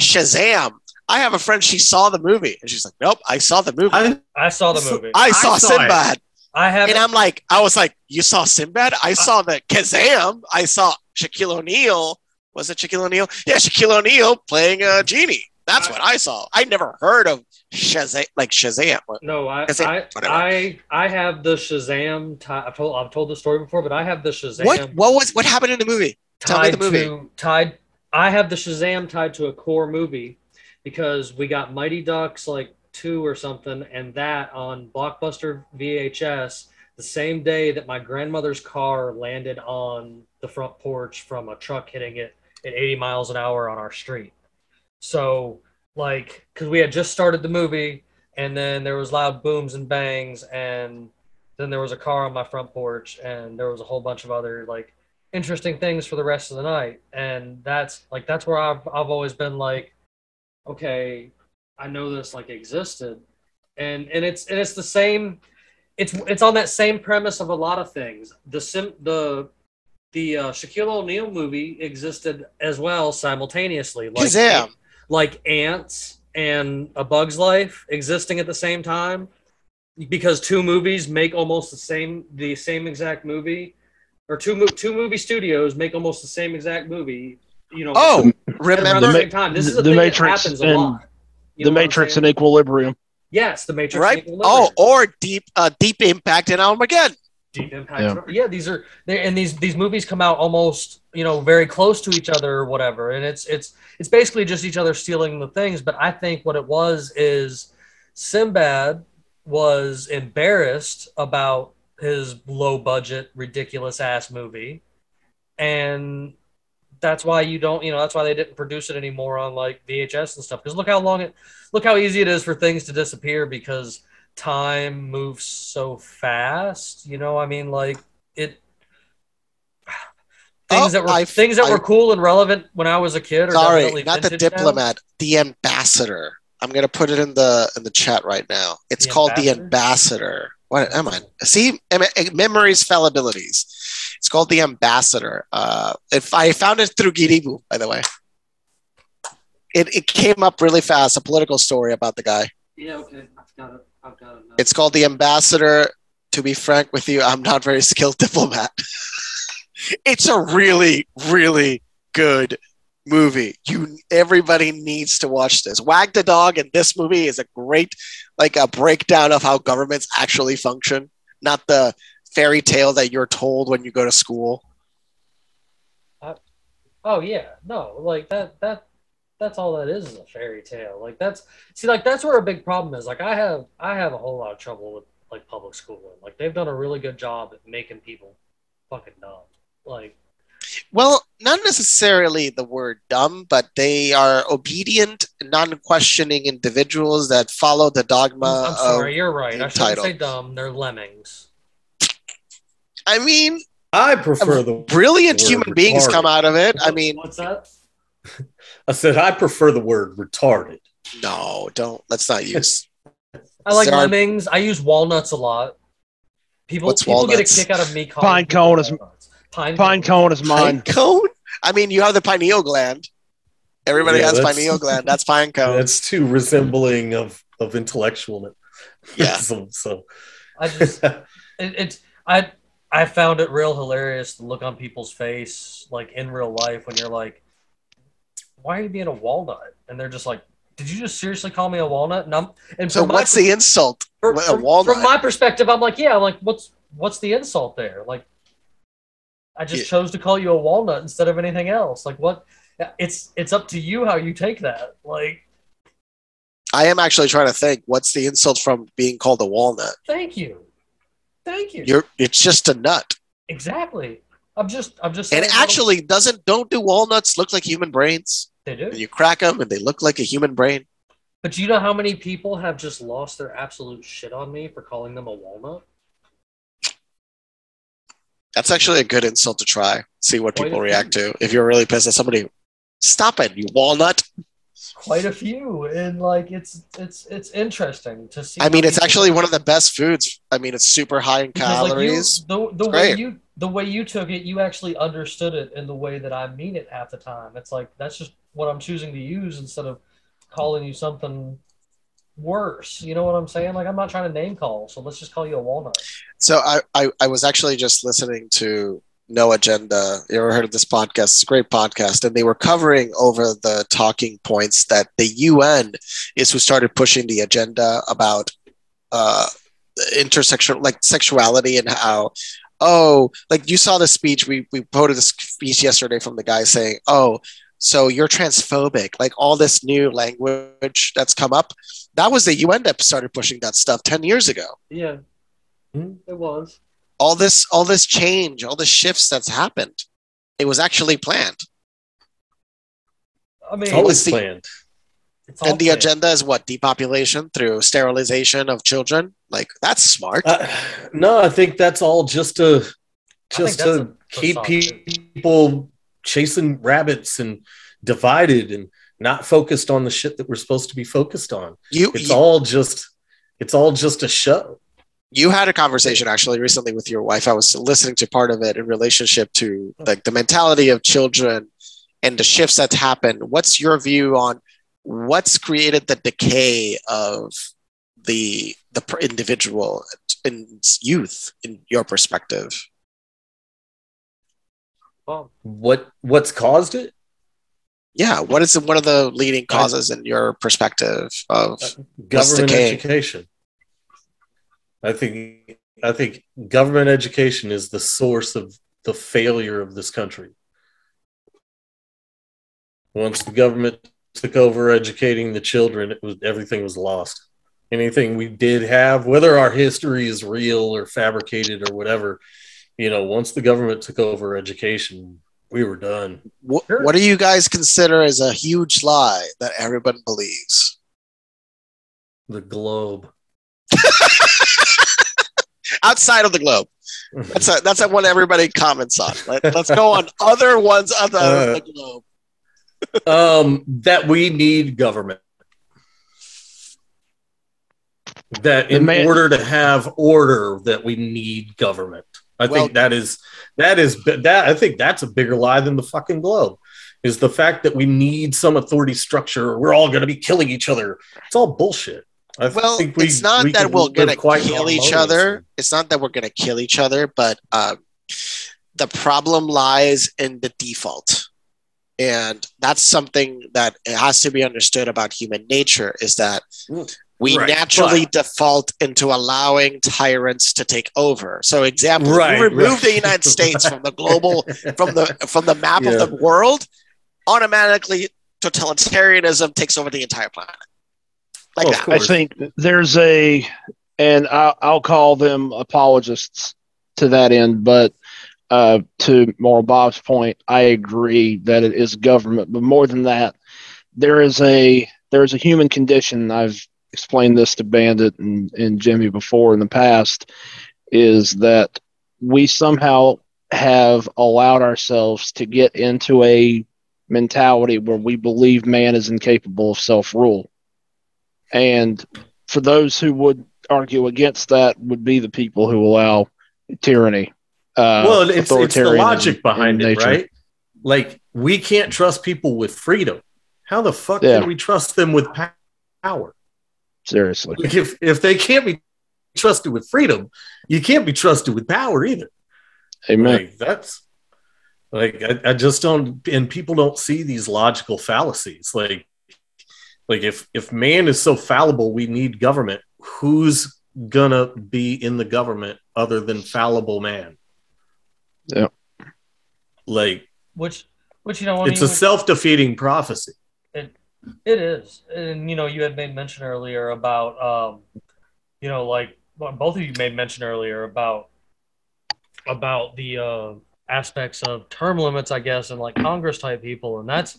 shazam i have a friend she saw the movie and she's like nope i saw the movie. I, I, I saw the So- movie. saw, I saw sinbad. I have and i'm like i was like you saw sinbad? I saw the kazam. I saw shaquille o'neal was it shaquille o'neal yeah shaquille o'neal playing a genie that's what i saw i never heard of shazam like shazam No, I, it- I. I, I have the Shazam. Ti- I've told, I've told the story before, but I have the Shazam. what what was what happened in the movie Tell me the movie. To, tied. I have the Shazam tied to a core movie because we got Mighty Ducks like two or something, and that on Blockbuster VHS the same day that my grandmother's car landed on the front porch from a truck hitting it at 80 miles an hour on our street. So like, because we had just started the movie, and then there was loud booms and bangs, and then there was a car on my front porch, and there was a whole bunch of other like interesting things for the rest of the night. And that's like that's where I've I've always been like okay I know this like existed. And and it's and it's the same it's it's on that same premise of a lot of things. The sim the the uh, Shaquille O'Neal movie existed as well simultaneously. Like Kazam. like ants and a bug's life existing at the same time because two movies make almost the same the same exact movie or two mo- two movie studios make almost the same exact movie you know oh at around remember the Ma- same time. This is a the thing Matrix that happens and- a lot. the know what I'm Matrix and Equilibrium. yes the matrix right? And oh or deep uh deep impact and armageddon Deep Impact. Yeah. Yeah. these are they and these these movies come out almost you know very close to each other or whatever, and it's it's it's basically just each other stealing the things. But I think what it was is Sinbad was embarrassed about his low budget, ridiculous ass movie, and that's why you don't you know that's why they didn't produce it anymore on like VHS and stuff. Because look how long it look how easy it is for things to disappear because time moves so fast. You know, I mean, like it. Things Oh, that were I- things that I- were cool and relevant when I was a kid. Are sorry not the vintage now. diplomat the ambassador i'm gonna put it in the in the chat right now it's The called the Ambassador? ambassador what am i see em- em- memories fallibilities it's called the ambassador uh if i found it through giribu by the way it, it came up really fast a political story about the guy Yeah, okay, I've got it. It's called The Ambassador. To be frank with you, I'm not very skilled diplomat. it's a really, really good movie. You everybody needs to watch this. Wag the Dog in this movie is a great like a breakdown of how governments actually function, not the fairy tale that you're told when you go to school. Uh, oh yeah, no, like that that that's all that is is a fairy tale. Like that's see, like that's where a big problem is. Like I have I have a whole lot of trouble with like public schooling. Like they've done a really good job at making people fucking dumb. Like Well, not necessarily the word dumb, but they are obedient, non-questioning individuals that follow the dogma I'm sorry, of. you're right. I shouldn't entitled. say dumb. They're lemmings. I mean, I prefer the. brilliant Word human beings retarded. come out of it. I mean, what's that? I said I prefer the word retarded. no, don't. Let's not use. I like Sorry. lemmings. I use walnuts a lot. People What's people walnuts? get a kick out of me calling Pine people cone is- walnuts. pine Pine cone. cone is Pine mine. cone. I mean, you have the pineal gland. Everybody Yeah, has that's- pineal gland. That's pine cone. That's too resembling of of intellectual. Yeah. so, so I just it, it's I I found it real hilarious to look on people's face like in real life when you're like, why are you being a walnut? And they're just like, did you just seriously call me a walnut? And I'm and So from what's the insult? per- a from, walnut? from my perspective, I'm like, yeah, I'm like, what's what's the insult there? Like, I just Yeah. chose to call you a walnut instead of anything else. Like, what? It's it's up to you how you take that. Like, I am actually trying to think. What's the insult from being called a walnut? thank you, thank you. You're. It's just a nut. exactly. I'm just I'm just And little- actually, doesn't don't do walnuts look like human brains? They do. And you crack them, and they look like a human brain. But do you know how many people have just lost their absolute shit on me for calling them a walnut? That's actually a good insult to try. See what Quite people react few. to. If you're really pissed at somebody, stop it, you walnut. Quite a few, and like it's it's it's interesting to see. I mean, it's actually one of the best foods. I mean, it's super high in because, like, you- calories. the the way great. you the way you took it, you actually understood it in the way that I mean it half the time. It's like that's just what I'm choosing to use instead of calling you something worse. You know what I'm saying? Like I'm not trying to name call, so let's just call you a walnut. So I, I, I was actually just listening to No Agenda. You ever heard of this podcast? It's a great podcast. And they were covering over the talking points that the UN is who started pushing the agenda about uh, intersexual, like sexuality and how, oh, like you saw the speech. We, we quoted the speech yesterday from the guy saying, oh, so you're transphobic, like all this new language that's come up. That was the UN that started pushing that stuff 10 years ago Yeah, Hmm. it was. all this all this change all the shifts that's happened it was actually planned I mean, it's always It's the- planned. it's and the planned. agenda is what depopulation through sterilization of children like that's smart Uh, no, I think that's all just to just to a keep people chasing rabbits and divided and not focused on the shit that we're supposed to be focused on. you It's you, all just it's all just a show. you had a conversation actually recently with your wife i was listening to part of it in relationship to oh. like the mentality of children and the shifts that's happened. what's your view on what's created the decay of the the individual in youth in your perspective Well, What what's caused it? Yeah, what is one of the leading causes in your perspective of uh, Government decay? education. I think I think government education is the source of the failure of this country. Once the government took over educating the children, it was everything was lost. Anything we did have, whether our history is real or fabricated or whatever, you know, once the government took over education, we were done. what, Sure. what do you guys consider as a huge lie that everyone believes? The globe. Outside of the globe. That's a that's a one everybody comments on. Let, us go on other ones other Uh, the globe. um, that we need government. That in man- order to have order, that we need government. I Well- think that is that is that. I think that's a bigger lie than the fucking globe. Is the fact that we need some authority structure? or We're all going to be killing each other. It's all bullshit. I Well, think we- it's not we that we're gonna quite kill each other. It's not that we're gonna kill each other, but um, the problem lies in the default. And that's something that it has to be understood about human nature is that we Right, naturally but- default into allowing tyrants to take over. So example, if Right, you remove right. the United States from the global from the from the map Yeah. of the world, automatically totalitarianism takes over the entire planet. Like Well, that. I think there's a, and I'll, I'll call them apologists to that end, but uh, to Moral Bob's point, I agree that it is government. But more than that, there is a there is a human condition. I've explained this to Bandit and, and Jimmy before in the past, is that we somehow have allowed ourselves to get into a mentality where we believe man is incapable of self rule. And for those who would argue against that, would be the people who allow tyranny. Uh, well, it's, it's the logic in behind it, nature. right? Like we can't trust people with freedom. How the fuck Yeah. can we trust them with power? Seriously. Like if if they can't be trusted with freedom, you can't be trusted with power either. Amen. Like that's like I, I just don't and people don't see these logical fallacies. Like like if if man is so fallible we need government, who's gonna be in the government other than fallible man? Yeah. Like Which, which you know, when it's you a would- self-defeating prophecy. It is, and you know, you had made mention earlier about, um, you know, like both of you made mention earlier about about the uh, aspects of term limits, I guess, and like Congress type people, and that's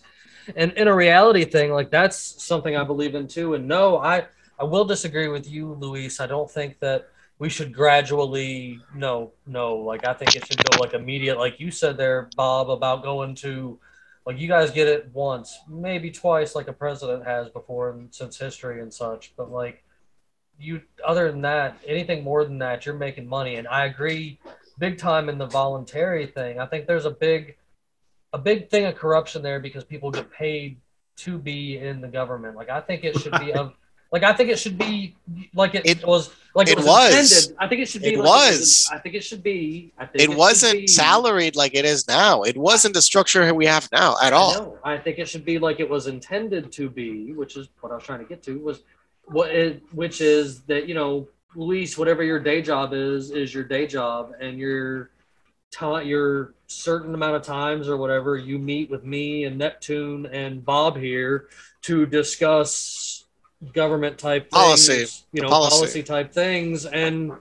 and in a reality thing, like that's something I believe in too. And no, I I will disagree with you, Luis. I don't think that we should gradually no no like I think it should go like immediate, like you said there, Bob, about going to like you guys get it once, maybe twice, like a president has before and since history and such. But like you, other than that, anything more than that, you're making money. And I agree, big time in the voluntary thing. I think there's a big, a big thing of corruption there because people get paid to be in the government. Like I think it should be of. Like I think it should be like it, It- was like it, it was, was. intended. I think it should be It like was. I think it should be. I think It should wasn't be- salaried like it is now. It wasn't the structure we have now at all. No, I think it should be like it was intended to be, which is what I was trying to get to. Was what it, which is that you know, Luis, whatever your day job is, is your day job, and your time, your certain amount of times or whatever, you meet with me and Neptune and Bob here to discuss government type things, Policy. you know, Policy. policy type things, and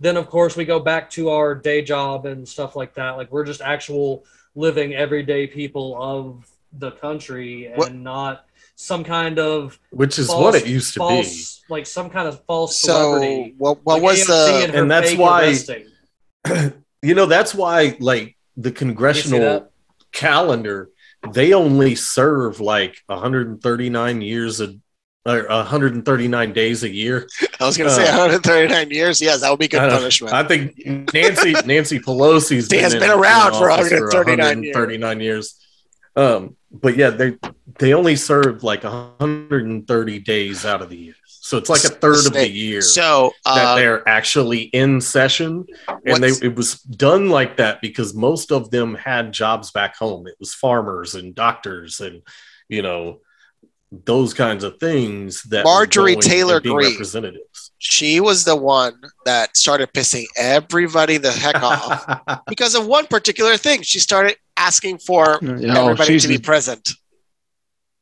then of course we go back to our day job and stuff like that. Like we're just actual living everyday people of the country and What- not some kind of Which is false, what it used to be. like some kind of false So celebrity. what, what Like was AOC the and, And that's why- You know, that's why like the congressional calendar, they only serve like 139 years a or 139 days a year. I was going to say Uh, 139 years. Yes, that would be good I punishment. I think Nancy Nancy Pelosi's She has been in around for office 139 years. 139 years. Um, but yeah, they they only served like 130 days out of the year, so it's like a third of the year so that uh, they're actually in session, and they it was done like that because most of them had jobs back home. It was farmers and doctors and you know those kinds of things that Marjorie Taylor being Greene. representatives. she was the one that started pissing everybody the heck off because of one particular thing. She started asking for You know, everybody she's to be present.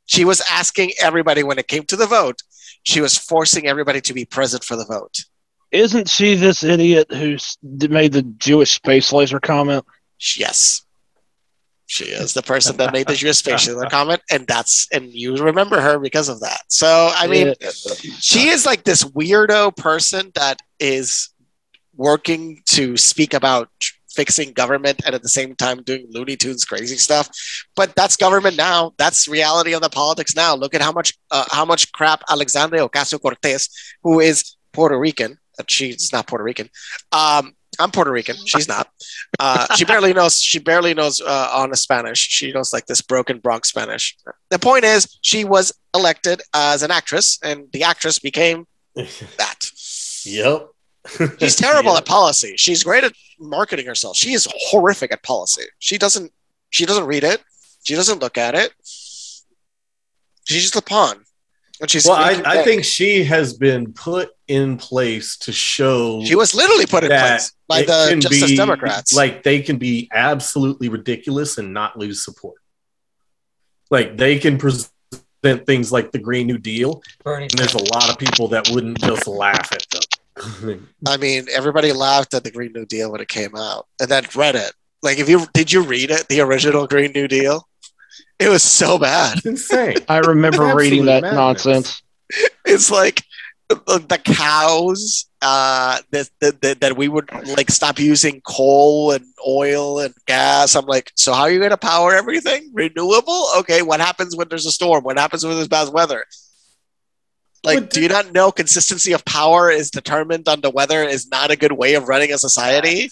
She was asking everybody when it came to the vote. She was forcing everybody to be present for the vote. isn't she this idiot who made the Jewish space laser comment? Yes. She is the person that made the Jewish space comment, and that's and you remember her because of that. So I mean, she is like this weirdo person that is working to speak about fixing government and at the same time doing Looney Tunes crazy stuff. But that's government now. That's reality of the politics now. Look at how much uh, how much crap Alexandria Ocasio Cortez, who is Puerto Rican, uh, she's not Puerto Rican. Um, I'm Puerto Rican. She's not. Uh, she barely knows. She barely knows uh, on Spanish. She knows like this broken Bronx Spanish. The point is, she was elected as an actress, and the actress became that. Yep. She's terrible Yeah. at policy. She's great at marketing herself. She is horrific at policy. She doesn't. She doesn't read it. She doesn't look at it. She's just a pawn. And she's. Well, I, I think she has been put in place to show she was literally put in place by the can Justice be- Democrats. Like they can be absolutely ridiculous and not lose support. Like they can present things like the Green New Deal, Bernie and there's a lot of people that wouldn't just laugh at them. I mean, everybody laughed at the Green New Deal when it came out, and then read it. Like, if you did you read it, the original Green New Deal? It was so bad. it's insane. I remember reading that madness. nonsense. It's like the, the cows uh, that, that that that we would like stop using coal and oil and gas. I'm like, so how are you going to power everything? Renewable? Okay. What happens when there's a storm? What happens when there's bad weather? Like, But do you not know consistency of power is determined on the weather is not a good way of running a society?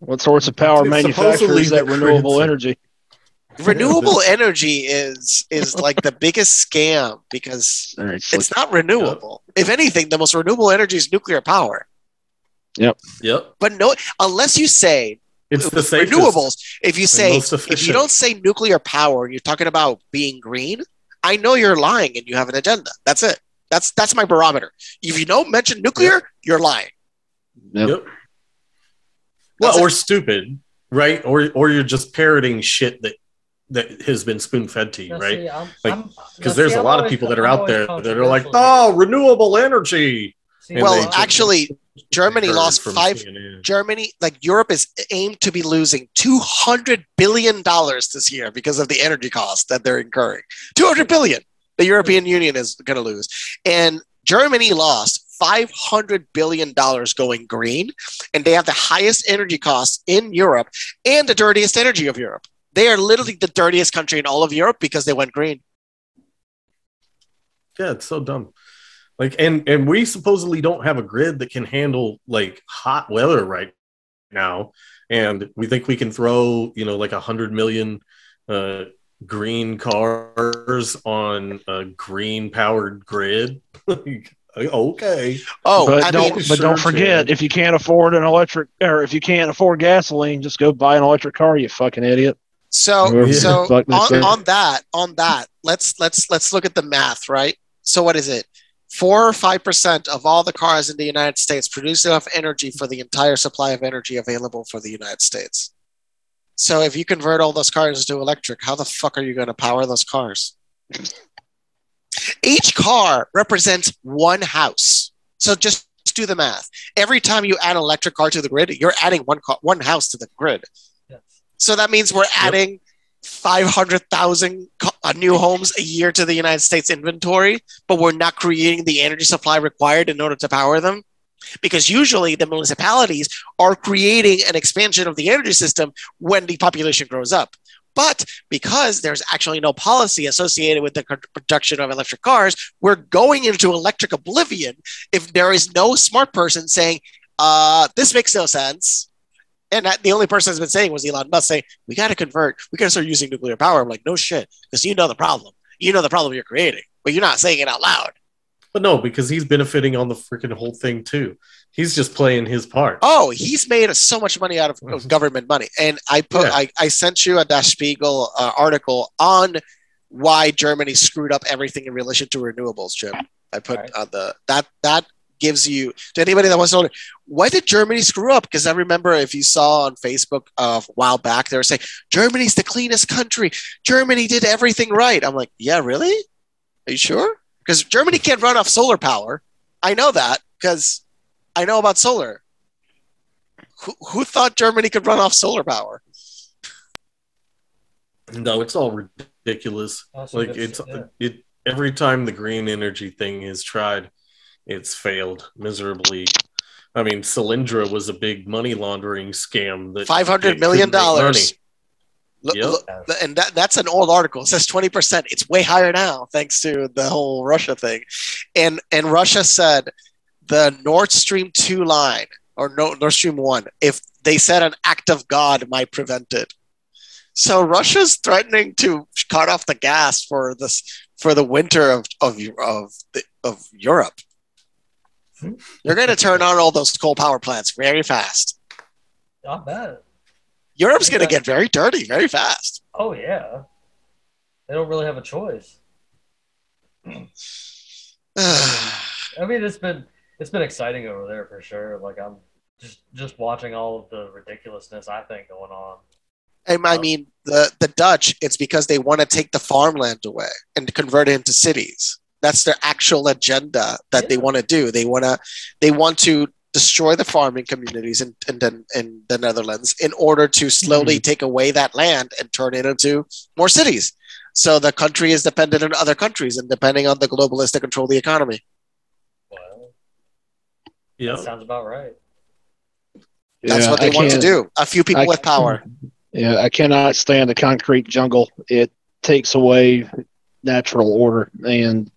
What sorts of power It's manufacturers supposedly that renewable currency. energy? Renewable energy is is like the biggest scam because All right, it's it's not renewable. If anything, the most renewable energy is nuclear power. Yep, Yep. But no, unless you say it's the safest. renewables, if you say if you don't say nuclear power, and you're talking about being green. I know you're lying and you have an agenda. That's it. That's that's my barometer. If you don't mention nuclear, you're lying. Yep. Yep. Well, it. or stupid, right? Or or you're just parroting shit that that has been spoon fed to you, Now, right? see, I'm- Like, I'm- Because see, there's a I'm lot of people that are I'm out there that are like, "Oh, renewable energy." See, well, actually, Germany lost from five. CNN. Germany, like Europe, is aimed to be losing two hundred billion dollars this year because of the energy costs that they're incurring. Two hundred billion. The European Union is going to lose, and Germany lost five hundred billion dollars going green, and they have the highest energy costs in Europe and the dirtiest energy of Europe. They are literally the dirtiest country in all of Europe because they went green. Yeah, it's so dumb. Like, and and we supposedly don't have a grid that can handle like hot weather right now, and we think we can throw you know like a hundred million uh, green cars on a green powered grid. Okay, Oh, but I don't mean, but don't forget Chad. if you can't afford an electric or if you can't afford gasoline, just go buy an electric car, you fucking idiot. So so the fuck they on, on that on that let's let's let's look at the math right. So what is it? Four or five percent of all the cars in the United States produce enough energy for the entire supply of energy available for the United States. So if you convert all those cars to electric, how the fuck are you going to power those cars? Each car represents one house. So just do the math. Every time you add an electric car to the grid, you're adding one car, one house to the grid. So that means we're adding 500,000 co- uh, new homes a year to the United States inventory, but we're not creating the energy supply required in order to power them. Because usually the municipalities are creating an expansion of the energy system when the population grows up. But because there's actually no policy associated with the production of electric cars, we're going into electric oblivion if there is no smart person saying, uh, this makes no sense. And that, the only person that's been saying was Elon Musk saying, we got to convert, we got to start using nuclear power. I'm like, no shit, because you know the problem. You know the problem you're creating, but you're not saying it out loud. but no, because he's benefiting on the freaking whole thing too. He's just playing his part. Oh, he's made so much money out of, of government money. And I put, Yeah. I, I sent you a Das Spiegel uh, article on why Germany screwed up everything in relation to renewables, Jim. I put Right. on the that that gives you to anybody that wants to know why did Germany screw up? Because I remember if you saw on Facebook uh, a while back, they were saying Germany's the cleanest country. Germany did everything right. I'm like, yeah, really? Are you sure? Because Germany can't run off solar power. I know that because I know about solar. Who, who thought Germany could run off solar power? No, it's all ridiculous. That's like it's yeah. it every time the green energy thing is tried, it's failed miserably. I mean, Solyndra was a big money laundering scam that Five hundred million dollars. Look- Yep. look- and that, that's an old article. It says 20%. It's way higher now, thanks to the whole Russia thing. And and Russia said the Nord Stream 2 line or no, Nord Stream 1, if they said an act of God might prevent it. So Russia's threatening to cut off the gas for this for the winter of of of, the, of Europe. They're going to turn on all those coal power plants very fast. I bet. Europe's going to get very dirty very fast. Oh yeah. They don't really have a choice. I mean, it's been it's been exciting over there for sure. Like I'm just just watching all of the ridiculousness I think going on. And I uh, mean, the, the Dutch, it's because they want to take the farmland away and convert it into cities. That's their actual agenda that they want to do. They want to they want to destroy the farming communities in, in, the, in the Netherlands in order to slowly mm-hmm. take away that land and turn it into more cities. So the country is dependent on other countries and depending on the globalists to control the economy. Well, Yeah. that sounds about right. That's Yeah, what they I want to do. A few people I- with power. Yeah, I cannot stand the concrete jungle. It takes away natural order, and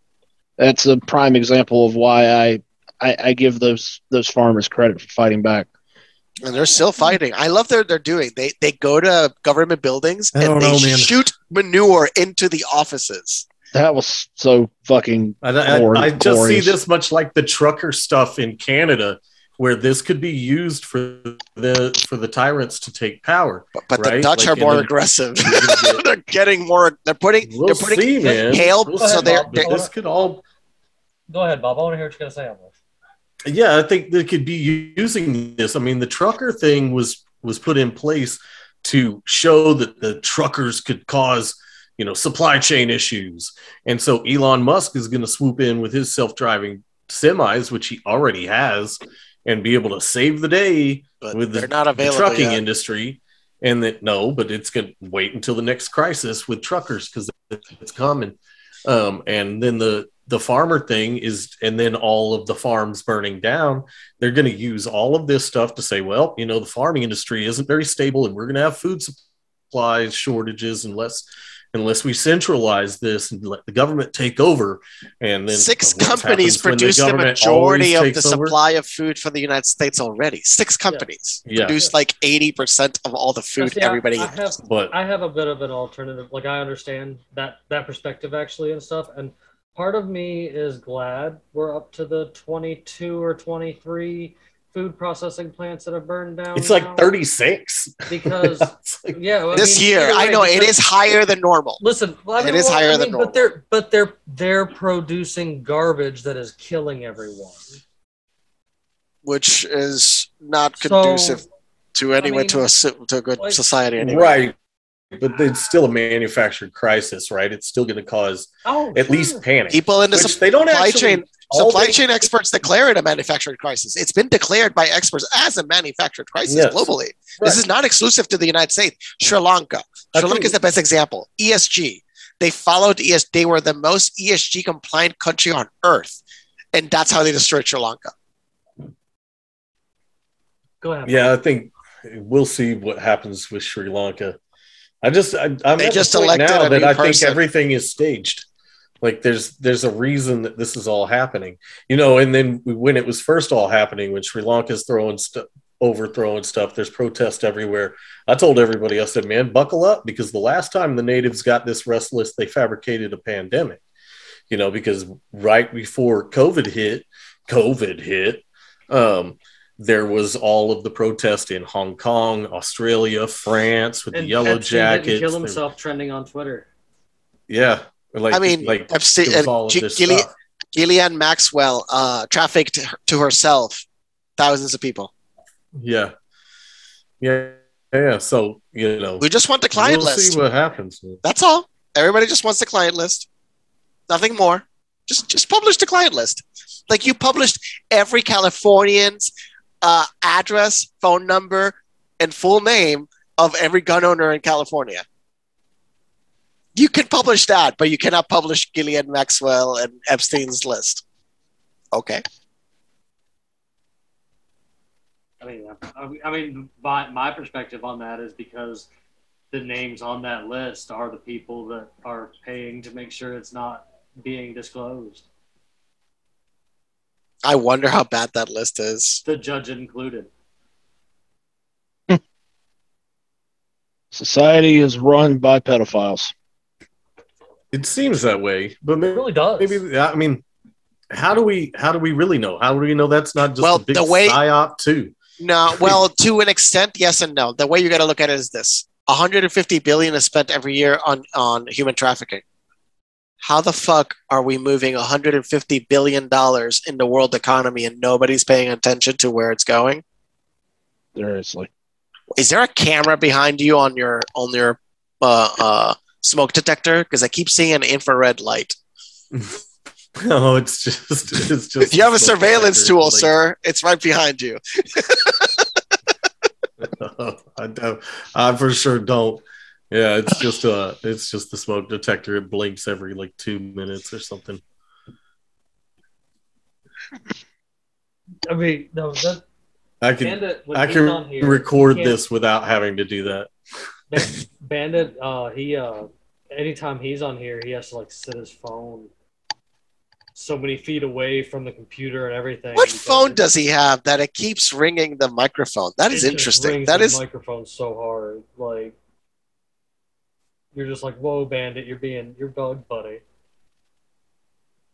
that's a prime example of why I, I, I give those those farmers credit for fighting back. and they're still fighting. I love what they're doing. They they go to government buildings I and they know, shoot manure into the offices. That was so fucking. I, I, I just glorious. see this much like the trucker stuff in Canada, where this could be used for the for the tyrants to take power. But, but the Dutch like are more the- aggressive. You're gonna get- they're getting more. They're putting. We'll they're putting see, man. hail. We'll so they're, they're This could all Go ahead, Bob. I want to hear what you're going to say on this. yeah i think they could be using this i mean the trucker thing was was put in place to show that the truckers could cause you know supply chain issues and so elon musk is going to swoop in with his self-driving semis which he already has and be able to save the day but with the, not the trucking yet. industry and that no but it's going to wait until the next crisis with truckers because it's coming um, and then the the farmer thing is and then all of the farms burning down they're going to use all of this stuff to say well you know the farming industry isn't very stable and we're going to have food supplies shortages unless unless we centralize this and let the government take over and then Six companies happens when produce the government majority of the takes over? supply of food for the United States already. Six companies Yeah. produce like eighty percent of all the food See, everybody I, eats. have, but I have a bit of an alternative. Like I understand that that perspective actually and stuff. And part of me is glad we're up to the 22 or 23 food processing plants that have burned down. it's now, like 36 because like- yeah, I this mean, year, either I know it because- is higher than normal. Listen, well, I mean, is well, higher I than normal. But they're but they're they're producing garbage that is killing everyone. which is not So, conducive to anyone mean, to a to a good like- society anyway. right but it's still a manufactured crisis right it's still going to cause Oh, at sure. least panic People in the which sup- they don't supply actually chain supply they- chain experts declare it a manufactured crisis. It's been declared by experts as a manufactured crisis Yes. globally. Right. This is not exclusive to the United States. Sri Lanka. Sri I Lanka is the best example. ESG. They followed ES. They were the most ESG compliant country on earth, and that's how they destroyed Sri Lanka. Go ahead. yeah i think we'll see what happens with sri lanka i just I, i'm They at just the elected now that i think everything is staged. Like there's there's a reason that this is all happening. You know and then when it was first all happening when sri lanka's throwing stuff overthrowing stuff there's protest everywhere. I told everybody i said man buckle up because the last time the natives got this restless they fabricated a pandemic. You know because right before covid hit covid hit um there was all of the protest in hong kong australia france with And the yellow Epstein didn't jackets kill There- himself trending on Twitter. yeah like I mean, like I've seen it uh, of G- this Ghislaine. Ghislaine Maxwell uh, trafficked to herself thousands of people. Yeah. Yeah. Yeah. So, you know, We just want the client list. we'll list. see what happens. That's all. Everybody just wants the client list. Nothing more. Just just publish the client list. Like you published every Californian's uh, address, phone number, and full name of every gun owner in California. You can publish that, but you cannot publish Ghislaine Maxwell and Epstein's list. Okay. I mean, I mean, my, my perspective on that is because the names on that list are the people that are paying to make sure it's not being disclosed, I wonder how bad that list is. the judge included. Society is run by pedophiles. It seems that way, but It maybe, really does. maybe I mean, how do we how do we really know? How do we know that's not just Well, a big the way- psyop too? No, well, to an extent, yes and no. The way you got to look at it is this: 150 billion is spent every year on on human trafficking. How the fuck are we moving 150 billion dollars in the world economy and nobody's paying attention to where it's going? Seriously. Is there a camera behind you on your on your uh, uh, smoke detector? Because I keep seeing an infrared light. No, it's just it's just. If you have a surveillance tool, like- sir, it's right behind you. I don't. I for sure don't. Yeah, it's just uh it's just the smoke detector. It blinks every like two minutes or something. I mean, no, that I can Bandit. I can here, record this without having to do that. Ba- Bandit, uh, he uh, anytime he's on here, he has to like sit his phone so many feet away from the computer and everything. What because phone does he have that it keeps ringing the microphone? That it is just interesting. rings That the is microphone so hard, like you're just like, whoa, bandit, you're being your dog buddy.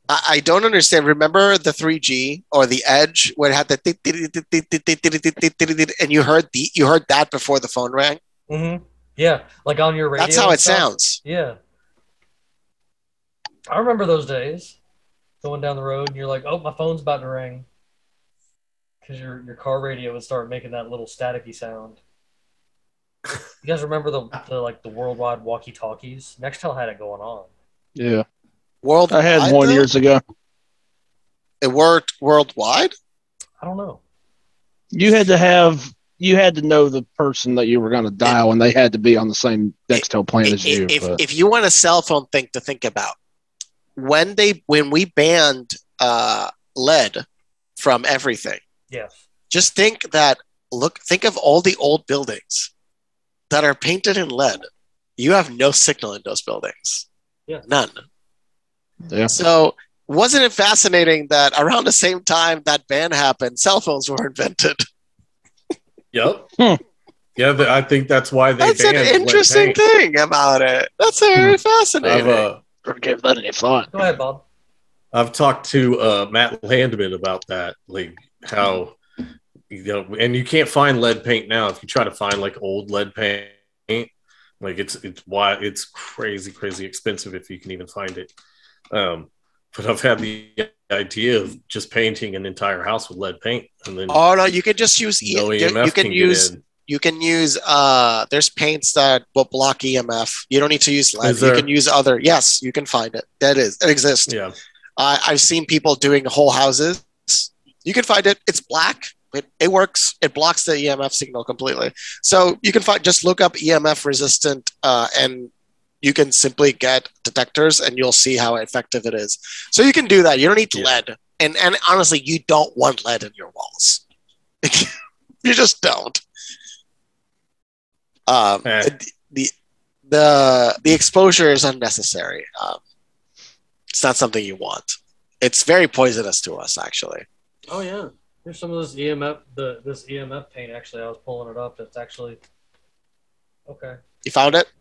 I, I don't understand. Remember the 3G or the Edge where it had the and you heard the you heard that before the phone rang. Mm-hmm. Yeah, like on your radio. That's how it stuff. sounds. Yeah, I remember those days going down the road and you're like, oh, my phone's about to ring because your your car radio would start making that little staticky sound. You guys remember the, the like the worldwide walkie talkies? Nextel had it going on. Yeah, World I had one years ago. It worked worldwide. I don't know. You had to have you had to know the person that you were going to dial, and they had to be on the same Nextel plan as you. if, but- if you want a cell phone thing to think about, when they when we banned uh, lead from everything, Yes. just think that look think of all the old buildings that are painted in lead. You have no signal in those buildings. Yeah. None. Yeah. So wasn't it fascinating that around the same time that ban happened, cell phones were invented? Yep. Hmm. Yeah, th- I think that's why they That's an banned lead interesting thing about it. That's very I've fascinating. uh, or give that any thought. Go ahead, Bob. I've talked to uh, Matt Landman about that, like how you know, and you can't find lead paint now. If you try to find like old lead paint, like it's it's why it's crazy, crazy expensive if you can even find it. Um, but I've had the idea of just painting an entire house with lead paint, and then oh no, you can just use no you, EMF you can, get use you can use uh there's paints that will block EMF. You don't need to use lead. Is You can use other yes, you can find it. That is it exists. Yeah, Uh, I've seen people doing whole houses. You can find it. It's black. It, it works. It blocks the EMF signal completely. So you can find just look up EMF resistant, uh, and you can simply get detectors, and you'll see how effective it is. So you can do that. You don't need Yeah. lead, and and honestly, you don't want lead in your walls. you just don't. Um, Eh. the the the exposure is unnecessary. Um, it's not something you want. It's very poisonous to us, actually. Oh yeah. Here's some of this EMF the this EMF paint actually I was pulling it up. It's actually okay. You found it?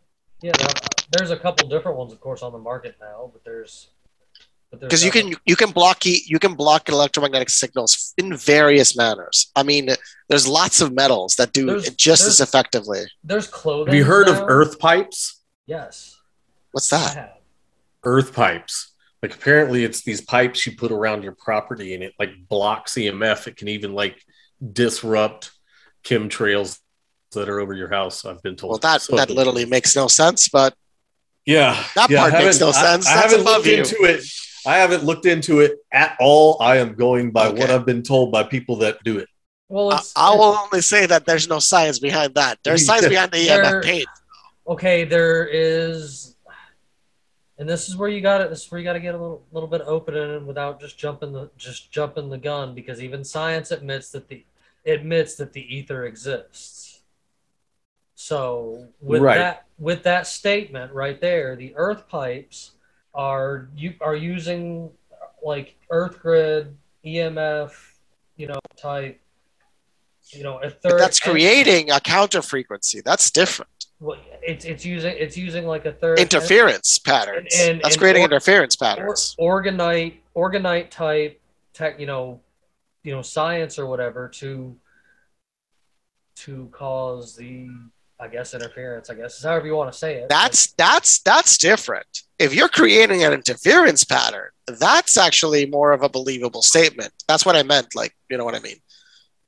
Yeah, there's a couple different ones, of course, on the market now, but there's but there's Because you can you can block e- you can block electromagnetic signals in various manners. I mean, there's lots of metals that do There's- it just as effectively. there's clothing. have you heard of earth pipes? Yes, What's that? earth pipes. Like apparently it's these pipes you put around your property and it like blocks EMF. It can even like disrupt chemtrails that are over your house. I've been told. Well, that So- that literally makes no sense. But yeah, that yeah, part makes no I- sense. I, That's haven't above looked you. into it. I haven't looked into it at all. I am going by what I've been told by people that do it. Well, I, it's, I will only say that there's no science behind that. There's science behind the There- EMF paint. okay. There is, and this is where you got it. This is where you got to get a little little bit open and without just jumping the just jumping the gun because even science admits that the admits that the ether exists. So with Right. that with that statement right there, the earth pipes are you are using like earth grid EMF, you know, type, you know, a But that's creating a counter frequency. That's different. Well, it's it's using it's using like a third Interference patterns. and- that's and creating or- interference or, patterns. orgonite orgonite type tech, you know, you know, science or whatever to to cause the I guess interference. I guess is however you want to say it. That's that's that's different. If you're creating an interference pattern, that's actually more of a believable statement. That's what I meant. Like, you know what I mean?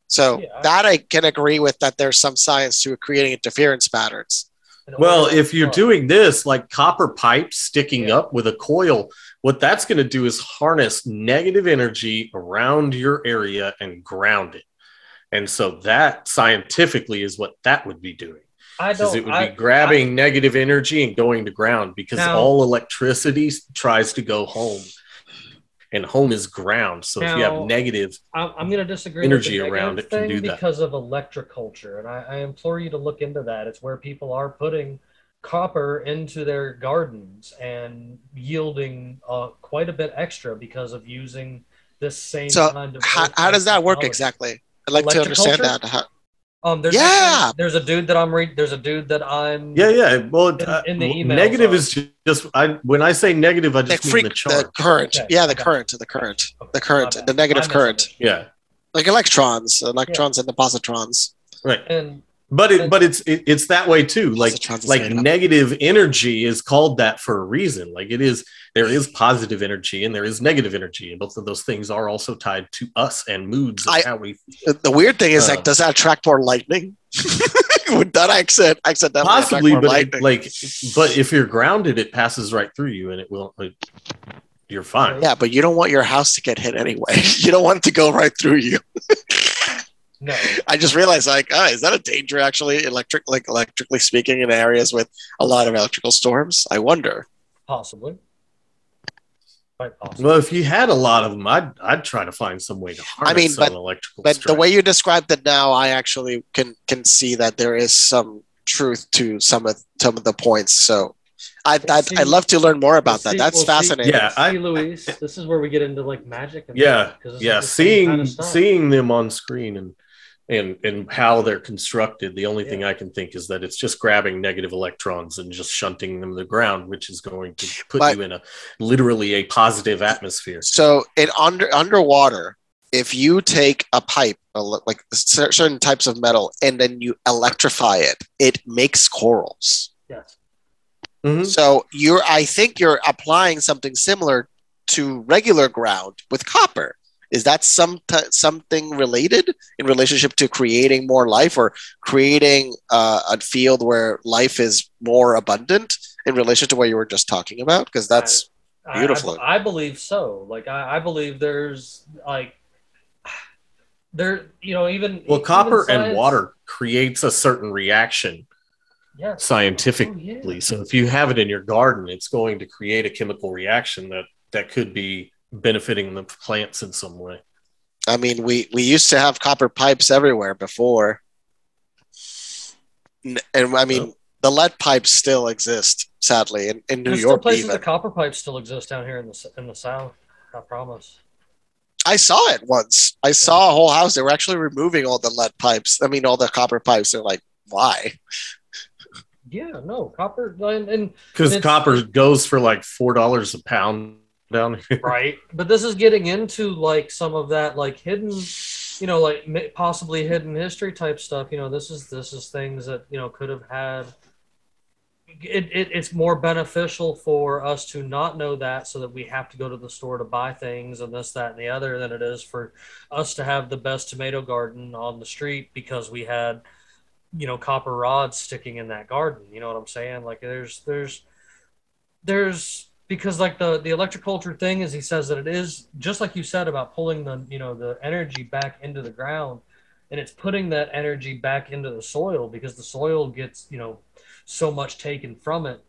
So Yeah, that I can agree with that there's some science to creating interference patterns. Well, if you're doing this, like copper pipe sticking Yeah. up with a coil, what that's going to do is harness negative energy around your area and ground it. And so that scientifically is what that would be doing. I don't. it would I, be grabbing negative energy and going to ground because Now- all electricity tries to go home. And home is ground. So if you have negative, I'm, I'm going to disagree. Energy with the around it can thing do that. because of electroculture, and I, I implore you to look into that. It's where people are putting copper into their gardens and yielding uh, quite a bit extra because of using this same So kind of. How, how does that work exactly? I'd like to understand that. How, Um, there's Yeah! actually- there's a dude that I'm reading. There's a dude that I'm. yeah, yeah. Well, In- uh, in the emails, negative uh, is just, I, when I say negative, I the, just mean freak, the the charge. current. Okay, Yeah, the okay. current. The current. Okay, The current. my. The negative I current. yeah, Like electrons, electrons and the positrons. right. And But it, but it's it, it's that way too. Like like negative energy is called that for a reason. Like it is there is positive energy and there is negative energy, and both of those things are also tied to us and moods and I- how we The, weird thing is, Uh. like, does that attract more lightning? Would that accident accidentally possibly, but it, like but if you're grounded, it passes right through you and it will. It, you're fine. yeah, but you don't want your house to get hit anyway. you don't want it to go right through you. no, I just realized, like, oh, is that a danger actually? Electric, like electrically speaking, in areas with a lot of electrical storms. I wonder. possibly. Quite possibly. Well, if you had a lot of them, I'd I'd try to find some way to harness mean, some but- electrical. But the way you described it now, I actually can can see that there is some truth to some of some of the points. So, I Well, I'd, see- I'd love to learn more about that. See- That's well, see- fascinating. Yeah, I- see, Luis, this is where we get into like magic. And yeah stuff, 'cause yeah the same seeing kind of seeing them on screen and and and how they're constructed the only thing i can think is that it's just grabbing negative electrons and just shunting them to the ground which is going to put But- you in a literally a positive atmosphere So in under underwater, if you take a pipe, like certain types of metal, and then you electrify it, it makes corals. Yes. Mhm. So you're, I think you're applying something similar to regular ground with copper. Is that some t- something related in relationship to creating more life or creating uh, a field where life is more abundant in relation to what you were just talking about? Because that's I- Beautiful. I, I believe so. Like I, I believe there's like there, you know, even well even copper and water creates a certain reaction Yes. scientifically Oh, yeah. so if you have it in your garden it's going to create a chemical reaction that that could be benefiting the plants in some way I mean, we we used to have copper pipes everywhere before, N- and I mean, Oh. the lead pipes still exist, sadly, in, in New There's York. places Even that copper pipes still exist down here in the in the south. I promise. I saw it once. I saw a whole house. They were actually removing all the lead pipes. I mean, all the copper pipes. They're like, why? Yeah, no copper and, and because copper goes for like four dollars a pound down here right, but this is getting into like some of that like hidden, you know, like possibly hidden history type stuff. You know, this is this is things that you know could have had. It, it, it's more beneficial for us to not know that so that we have to go to the store to buy things and this that and the other than it is for us to have the best tomato garden on the street because we had you know copper rods sticking in that garden you know what i'm saying like there's there's there's because like the the electroculture thing is he says that it is just like you said about pulling the you know the energy back into the ground and it's putting that energy back into the soil because the soil gets you know so much taken from it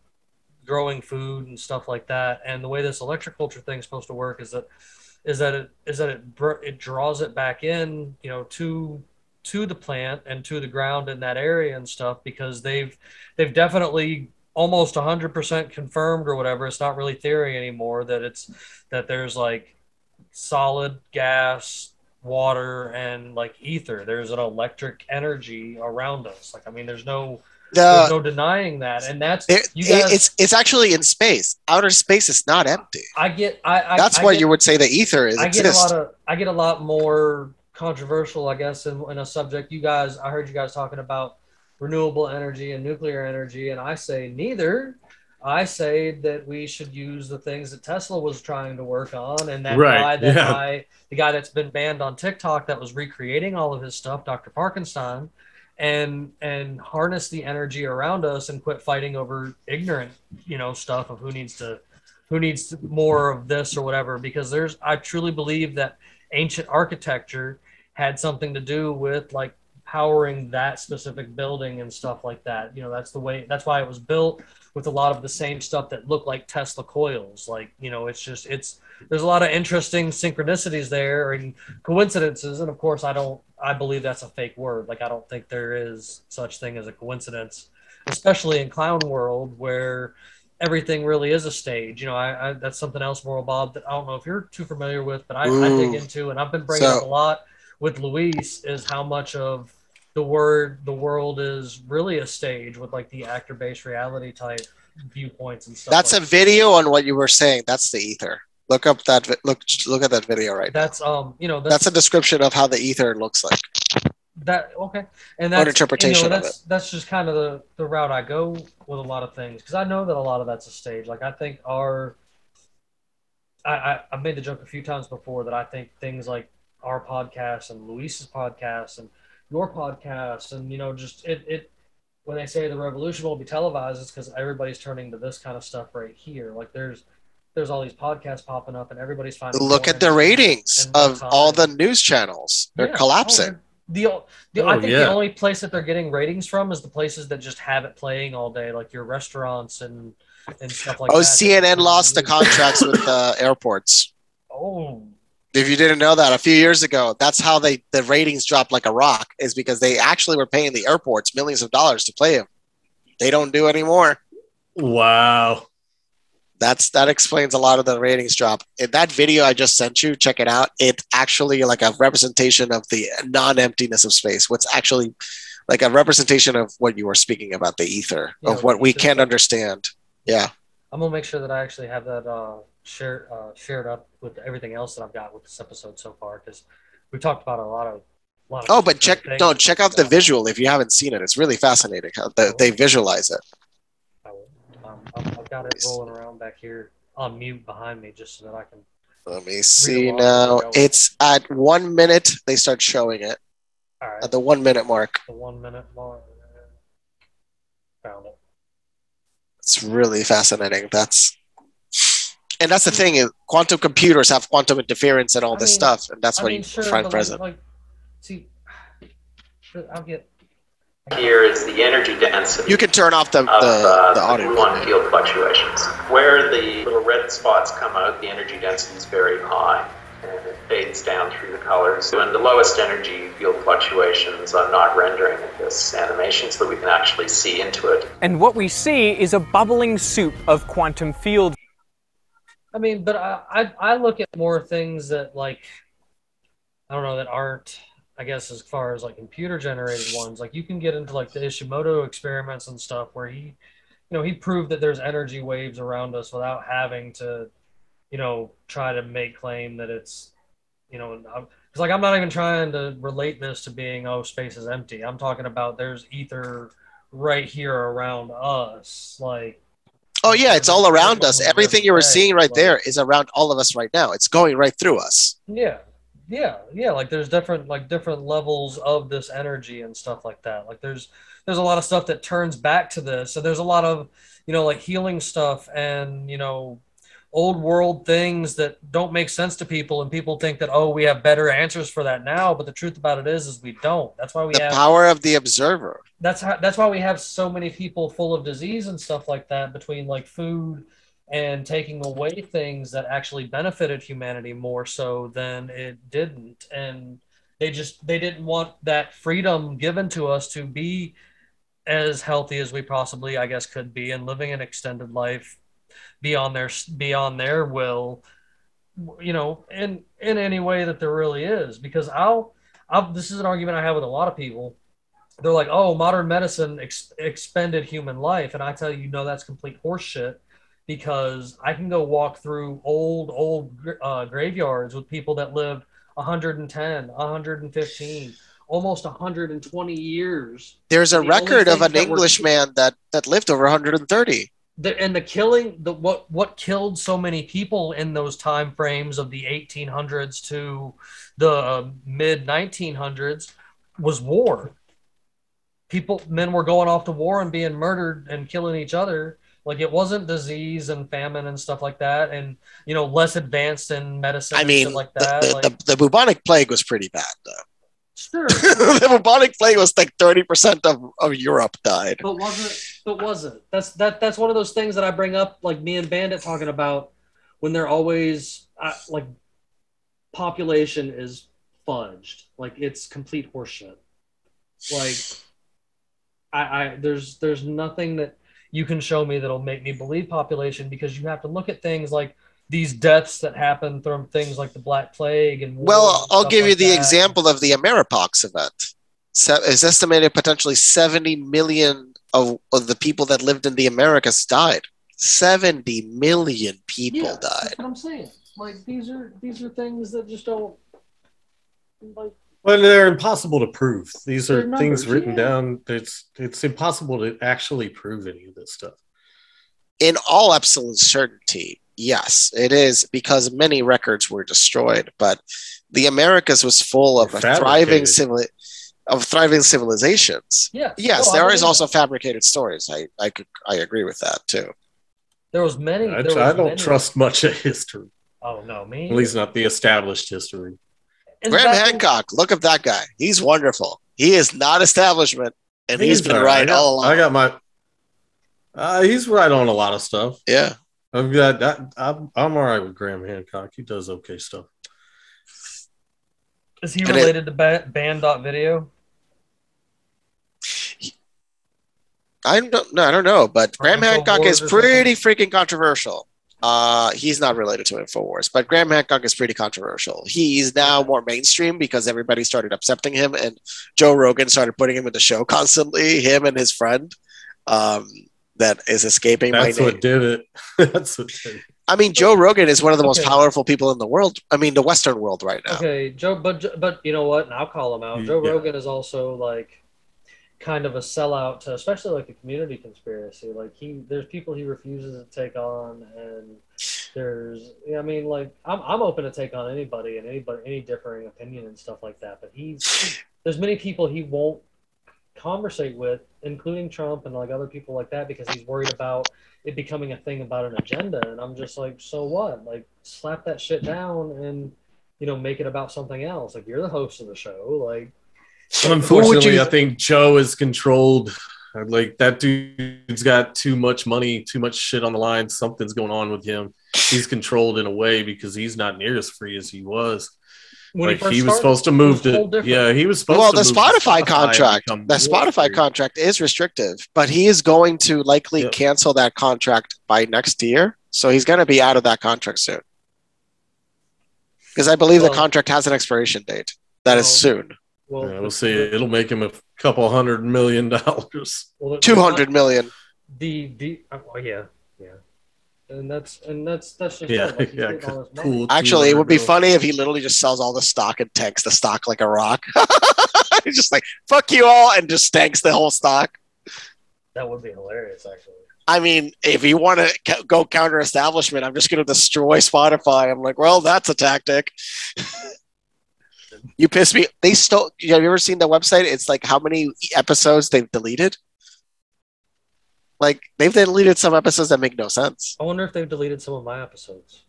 growing food and stuff like that. And the way this electroculture thing is supposed to work is that is that it is that it it draws it back in you know to to the plant and to the ground in that area and stuff because they've they've definitely almost 100% confirmed or whatever it's not really theory anymore that it's that there's like solid gas water and like ether there's an electric energy around us like i mean there's no there's no denying that and that's it, you guys it's it's actually in space. Outer space is not empty. i get i, I That's I why get- you would say the ether is I get a lot of I get a lot more controversial, I guess, in, in a subject. You guys, I heard you guys talking about renewable energy and nuclear energy, and I say neither. I say that we should use the things that Tesla was trying to work on, and that Right, guy, that yeah. guy, the guy that's been banned on TikTok, that was recreating all of his stuff, Dr. Parkinson, and and harness the energy around us and quit fighting over ignorant, you know, stuff of who needs to, who needs more of this or whatever. Because there's, I truly believe that ancient architecture had something to do with like powering that specific building and stuff like that. You know, that's the way. That's why it was built with a lot of the same stuff that looked like Tesla coils. Like, you know, it's just it's there's a lot of interesting synchronicities there and coincidences. And of course, I don't I believe that's a fake word. Like, I don't think there is such thing as a coincidence, especially in clown world where everything really is a stage. You know, I, I that's something else, Moral Bob, that I don't know if you're too familiar with, but I, I dig into, and I've been bringing So- up a lot with Luis is how much of the word the world is really a stage with like the actor based reality type viewpoints and stuff. That's a like video on what you were saying. That's the ether. Look up that look look at that video right now. that's um you know That's a description of how the ether looks like. that okay and Or that's interpretation you know, of that's that's just kind of the the route i go with a lot of things because i know that a lot of that's a stage like i think our I, I i've made the joke a few times before that i think things like our podcast and luis's podcast and your podcast and you know just it it when they say the revolution will be televised it's because everybody's turning to this kind of stuff right here like there's there's all these podcasts popping up and everybody's finding Look at the ratings and more of all the news channels. They're Yeah. collapsing. Oh, the, the, Oh, I think yeah. the only place that they're getting ratings from is the places that just have it playing all day, like your restaurants and and stuff like oh, that. Oh, CNN lost the contracts with the airports. Oh, If you didn't know that, a few years ago, that's how they the ratings dropped like a rock. Is because they actually were paying the airports millions of dollars to play them. They don't do anymore. Wow. That's that explains a lot of the ratings drop. In that video I just sent you, check it out. It's actually like a representation of the non-emptiness of space. What's actually like a representation of what you were speaking about, the ether, Yeah, of what we can't understand. Yeah. I'm gonna make sure that I actually have that uh, shared uh, shared up with everything else that I've got with this episode so far because we talked about a lot of. lot of Oh, but check no, check out the visual if you haven't seen it. It's really fascinating how the, they visualize it. I will. Um, I've, got it rolling around back here on mute behind me just so that I can. Let me see now. as we go. It's at one minute they start showing it All right. at the one minute mark. the one minute mark. Found it. It's really fascinating. That's and that's the thing is quantum computers have quantum interference and all I this mean- stuff, and that's I what mean, you sure, find but present. Like, like, see, I'll get. Here is the energy density You can turn off the of the, uh, the the audio. gluon field fluctuations. Where the little red spots come out, the energy density is very high and it fades down through the colors. And the lowest energy field fluctuations, I'm not rendering this animation so that we can actually see into it. And what we see is a bubbling soup of quantum fields. I mean, but I, I I look at more things that like I don't know that aren't I guess as far as like computer generated ones. Like you can get into like the Ishimoto experiments and stuff where he you know he proved that there's energy waves around us without having to you know try to make claim that it's you know because uh, like I'm not even trying to relate this to being oh space is empty. I'm talking about there's ether right here around us like Oh yeah, it's all around us. Everything you were seeing right there is around all of us right now. It's going right through us. Yeah. Yeah. Yeah. Like there's different like different levels of this energy and stuff like that. Like there's there's a lot of stuff that turns back to this. So there's a lot of, you know, like healing stuff and, you know, old world things that don't make sense to people and people think that oh we have better answers for that now but the truth about it is is we don't that's why we The have power of the observer. that's how that's why we have so many people full of disease and stuff like that between like food and taking away things that actually benefited humanity more so than it didn't and they just they didn't want that freedom given to us to be as healthy as we possibly i guess could be and living an extended life beyond their beyond their will you know in in any way that there really is because i'll I'll, this is an argument I have with a lot of people. They're like, "Oh, modern medicine ex- expended human life," and I tell you, no, that's complete horseshit. Because I can go walk through old, old uh, graveyards with people that lived 110, 115, almost 120 years. There's a The record of an were- Englishman that that lived over 130. The and the killing the what what killed so many people in those time frames of the 1800s to the um, mid 1900s was war people men were going off to war and being murdered and killing each other like it wasn't disease and famine and stuff like that and you know less advanced in medicine I mean, like the, that the, like, the, the bubonic plague was pretty bad, though. sure the bubonic plague was like 30% of, of Europe died. but wasn't but wasn't that's that that's one of those things that i bring up like me and bandit talking about when they're always uh, like population is fudged like it's complete horseshit like I, I there's there's nothing that you can show me that'll make me believe population because you have to look at things like these deaths that happen from things like the black plague and Well, and I'll give you like the that. example of the Ameripox event. So it's estimated potentially 70 million of, of the people that lived in the Americas died. 70 million people Yeah, died. That's what I'm saying. Like these are these are things that just don't like Well, they're impossible to prove. These They're are things written yeah. down. It's it's impossible to actually prove any of this stuff. In all absolute certainty, yes, it is because many records were destroyed, but the Americas was full of a thriving fabricated. Civil of thriving civilizations. yeah. Yes, No, I there believe is also fabricated stories. I I could I agree with that too. there was many. I, there was I don't many- trust much of history, Oh no, me. at least not the established history. Is Graham that- Hancock, look at that guy. He's wonderful. He is not establishment, and he's been right, I got, all along. I got my. Uh, he's right on a lot of stuff. yeah. I've got. I, I'm, I'm all right with Graham Hancock. He does okay stuff. Is he And it- related to ba- Banned.Video? I don't no, I don't know, but Graham Infowars Hancock is or something? pretty freaking controversial. Uh, he's not related to Infowars, but Graham Hancock is pretty controversial. He's now more mainstream because everybody started accepting him, and Joe Rogan started putting him in the show constantly. Him and his friend, um, that is escaping That's my name. what did it. That's what did it. I mean, Joe Rogan is one of the most Okay. powerful people in the world. I mean, the Western world right now. Okay, Joe, but but you know what? And I'll call him out. Joe Yeah. Rogan is also like kind of a sellout to, especially like the community conspiracy. Like he, there's people he refuses to take on, and there's, I mean, like I'm I'm open to take on anybody and anybody any differing opinion and stuff like that. But he's there's many people he won't conversate with, including Trump and like other people like that, because he's worried about it becoming a thing about an agenda. And I'm just like, so what? Like, slap that shit down and you know make it about something else. Like you're the host of the show. Like Unfortunately, you- I think Joe is controlled. Like that dude's got too much money, too much shit on the line. Something's going on with him. He's controlled in a way because he's not near as free as he was. when like first he was started, supposed to move was a whole to. Yeah, he was supposed Well, to. the move to Spotify contract, become the Spotify free. contract is restrictive, but he is going to likely Yep. cancel that contract by next year. So he's going to be out of that contract soon. Because I believe the contract has an expiration date. That is Well, soon. Well, Yeah, the- we'll see. It'll make him a couple hundred million dollars. well, Two hundred million. The the oh yeah yeah, and that's and that's that's just Yeah. Like, yeah, getting all this money. cool. Actually, it would be funny if he literally just sells all the stock and tanks the stock like a rock. He's just like, fuck you all, and just tanks the whole stock. That would be hilarious, actually. I mean, if you want to ca- go counter establishment, I'm just going to destroy Spotify. I'm like, well, that's a tactic. you piss me. They stole. Have you ever seen the website? It's like how many episodes they've deleted. Like they've deleted some episodes that make no sense. I wonder if they've deleted some of my episodes.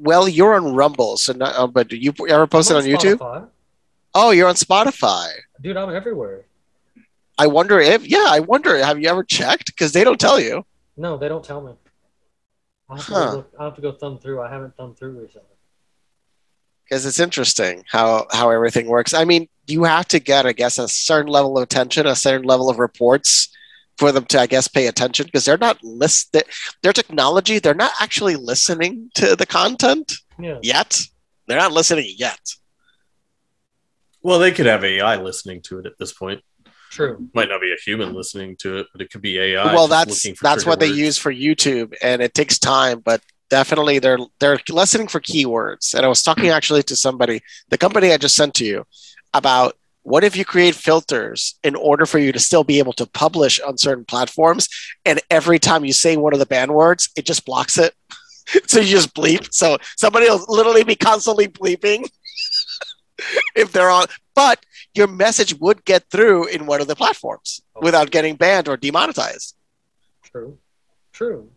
Well, you're on Rumble, so not, uh, but do you ever posted I'm on YouTube? Oh, you're on Spotify. dude. I'm everywhere. I wonder if, yeah, I wonder, have you ever checked? Because they don't tell you. No, they don't tell me. I have, to Huh. go I have to go thumb through. I haven't thumbed through recently. Because it's interesting how how everything works. I mean, you have to get, I guess, a certain level of attention, a certain level of reports for them to, I guess, pay attention because they're not list their, their technology. They're not actually listening to the content Yeah. yet. They're not listening yet. Well, they could have AI listening to it at this point. True. Might not be a human listening to it, but it could be AI. well, that's that's what they use for YouTube, and it takes time, but definitely they're they're listening for keywords. And I was talking actually to somebody, the company I just sent to you, about what if you create filters in order for you to still be able to publish on certain platforms and every time you say one of the ban words it just blocks it. So you just bleep. So somebody will literally be constantly bleeping if they're on but your message would get through in one of the platforms oh. without getting banned or demonetized. True, true.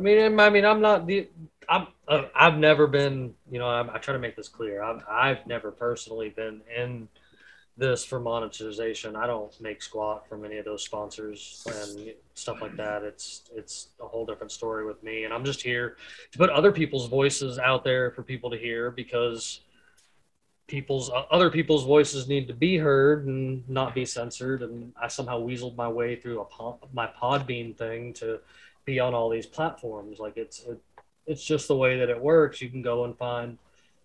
I mean, I mean, I'm not the. I'm. uh, I've never been. You know, I'm, I try to make this clear. I've. I've never personally been in this for monetization. I don't make squat from any of those sponsors and stuff like that. It's. It's a whole different story with me, and I'm just here to put other people's voices out there for people to hear because people's uh, other people's voices need to be heard and not be censored and i somehow weaseled my way through a pod, my podbean thing to be on all these platforms. Like it's it, it's just the way that it works. You can go and find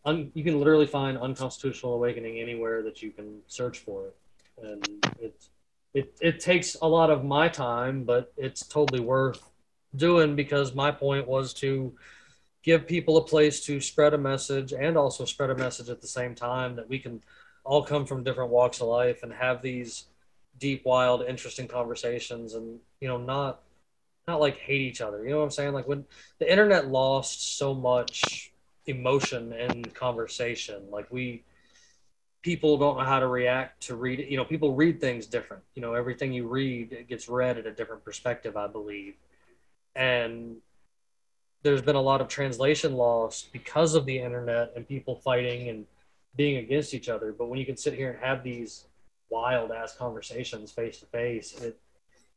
un, you can literally find unconstitutional awakening anywhere that you can search for it. And it's it, it takes a lot of my time but it's totally worth doing because my point was to give people a place to spread a message and also spread a message at the same time that we can all come from different walks of life and have these deep wild interesting conversations and you know not not like hate each other. You know what i'm saying? Like when the internet lost so much emotion and conversation like we people don't know how to react to read it you know people read things different. You know everything you read it gets read at a different perspective i believe. And there's been a lot of translation loss because of the internet and people fighting and being against each other. But when you can sit here and have these wild ass conversations face to face, it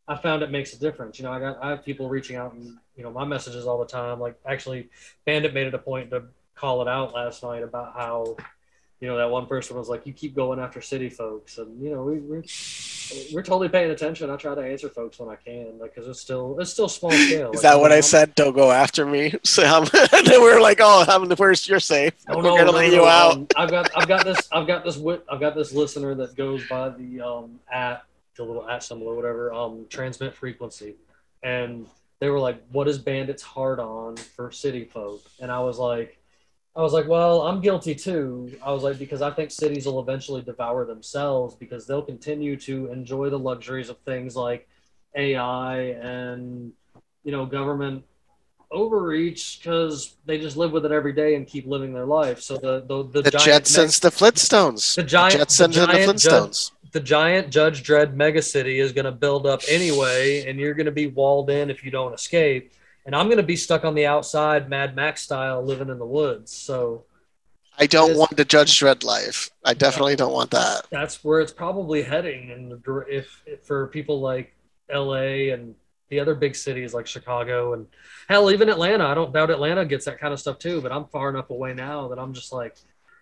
I found it makes a difference. You know, I got I have people reaching out and you know my messages all the time. Like actually, Bandit made it a point to call it out last night about how you know that one person was like, "You keep going after city folks," and you know we, we're we're totally paying attention. I try to answer folks when I can, like because it's still it's still small scale. is Like, that I'm- what i I'm- said don't go after me sam and then we are like oh i'm the worst you're safe Oh, we're no, gonna no, let no, you out um, I've got, I've got this, I've got this, wit, I've got this listener that goes by the um at the little at symbol or whatever, um, transmit frequency, and they were like, "What is Bandit's hard on for city folk?" And I was like, I was like, "Well, I'm guilty too." I was like, because I think cities will eventually devour themselves because they'll continue to enjoy the luxuries of things like AI and you know government overreach because they just live with it every day and keep living their life. So the the, the, the jetsons the flintstones the giant jetsons the and the giant Jud- flintstones the giant Judge Dredd megacity is going to build up anyway, and you're going to be walled in if you don't escape. And I'm going to be stuck on the outside, Mad Max style, living in the woods. So I don't want the Judge Dredd life. I definitely don't want that. that's where it's probably heading. And if, if for people like L.A. and the other big cities like Chicago and hell, even Atlanta, I don't doubt Atlanta gets that kind of stuff too. But I'm far enough away now that I'm just like,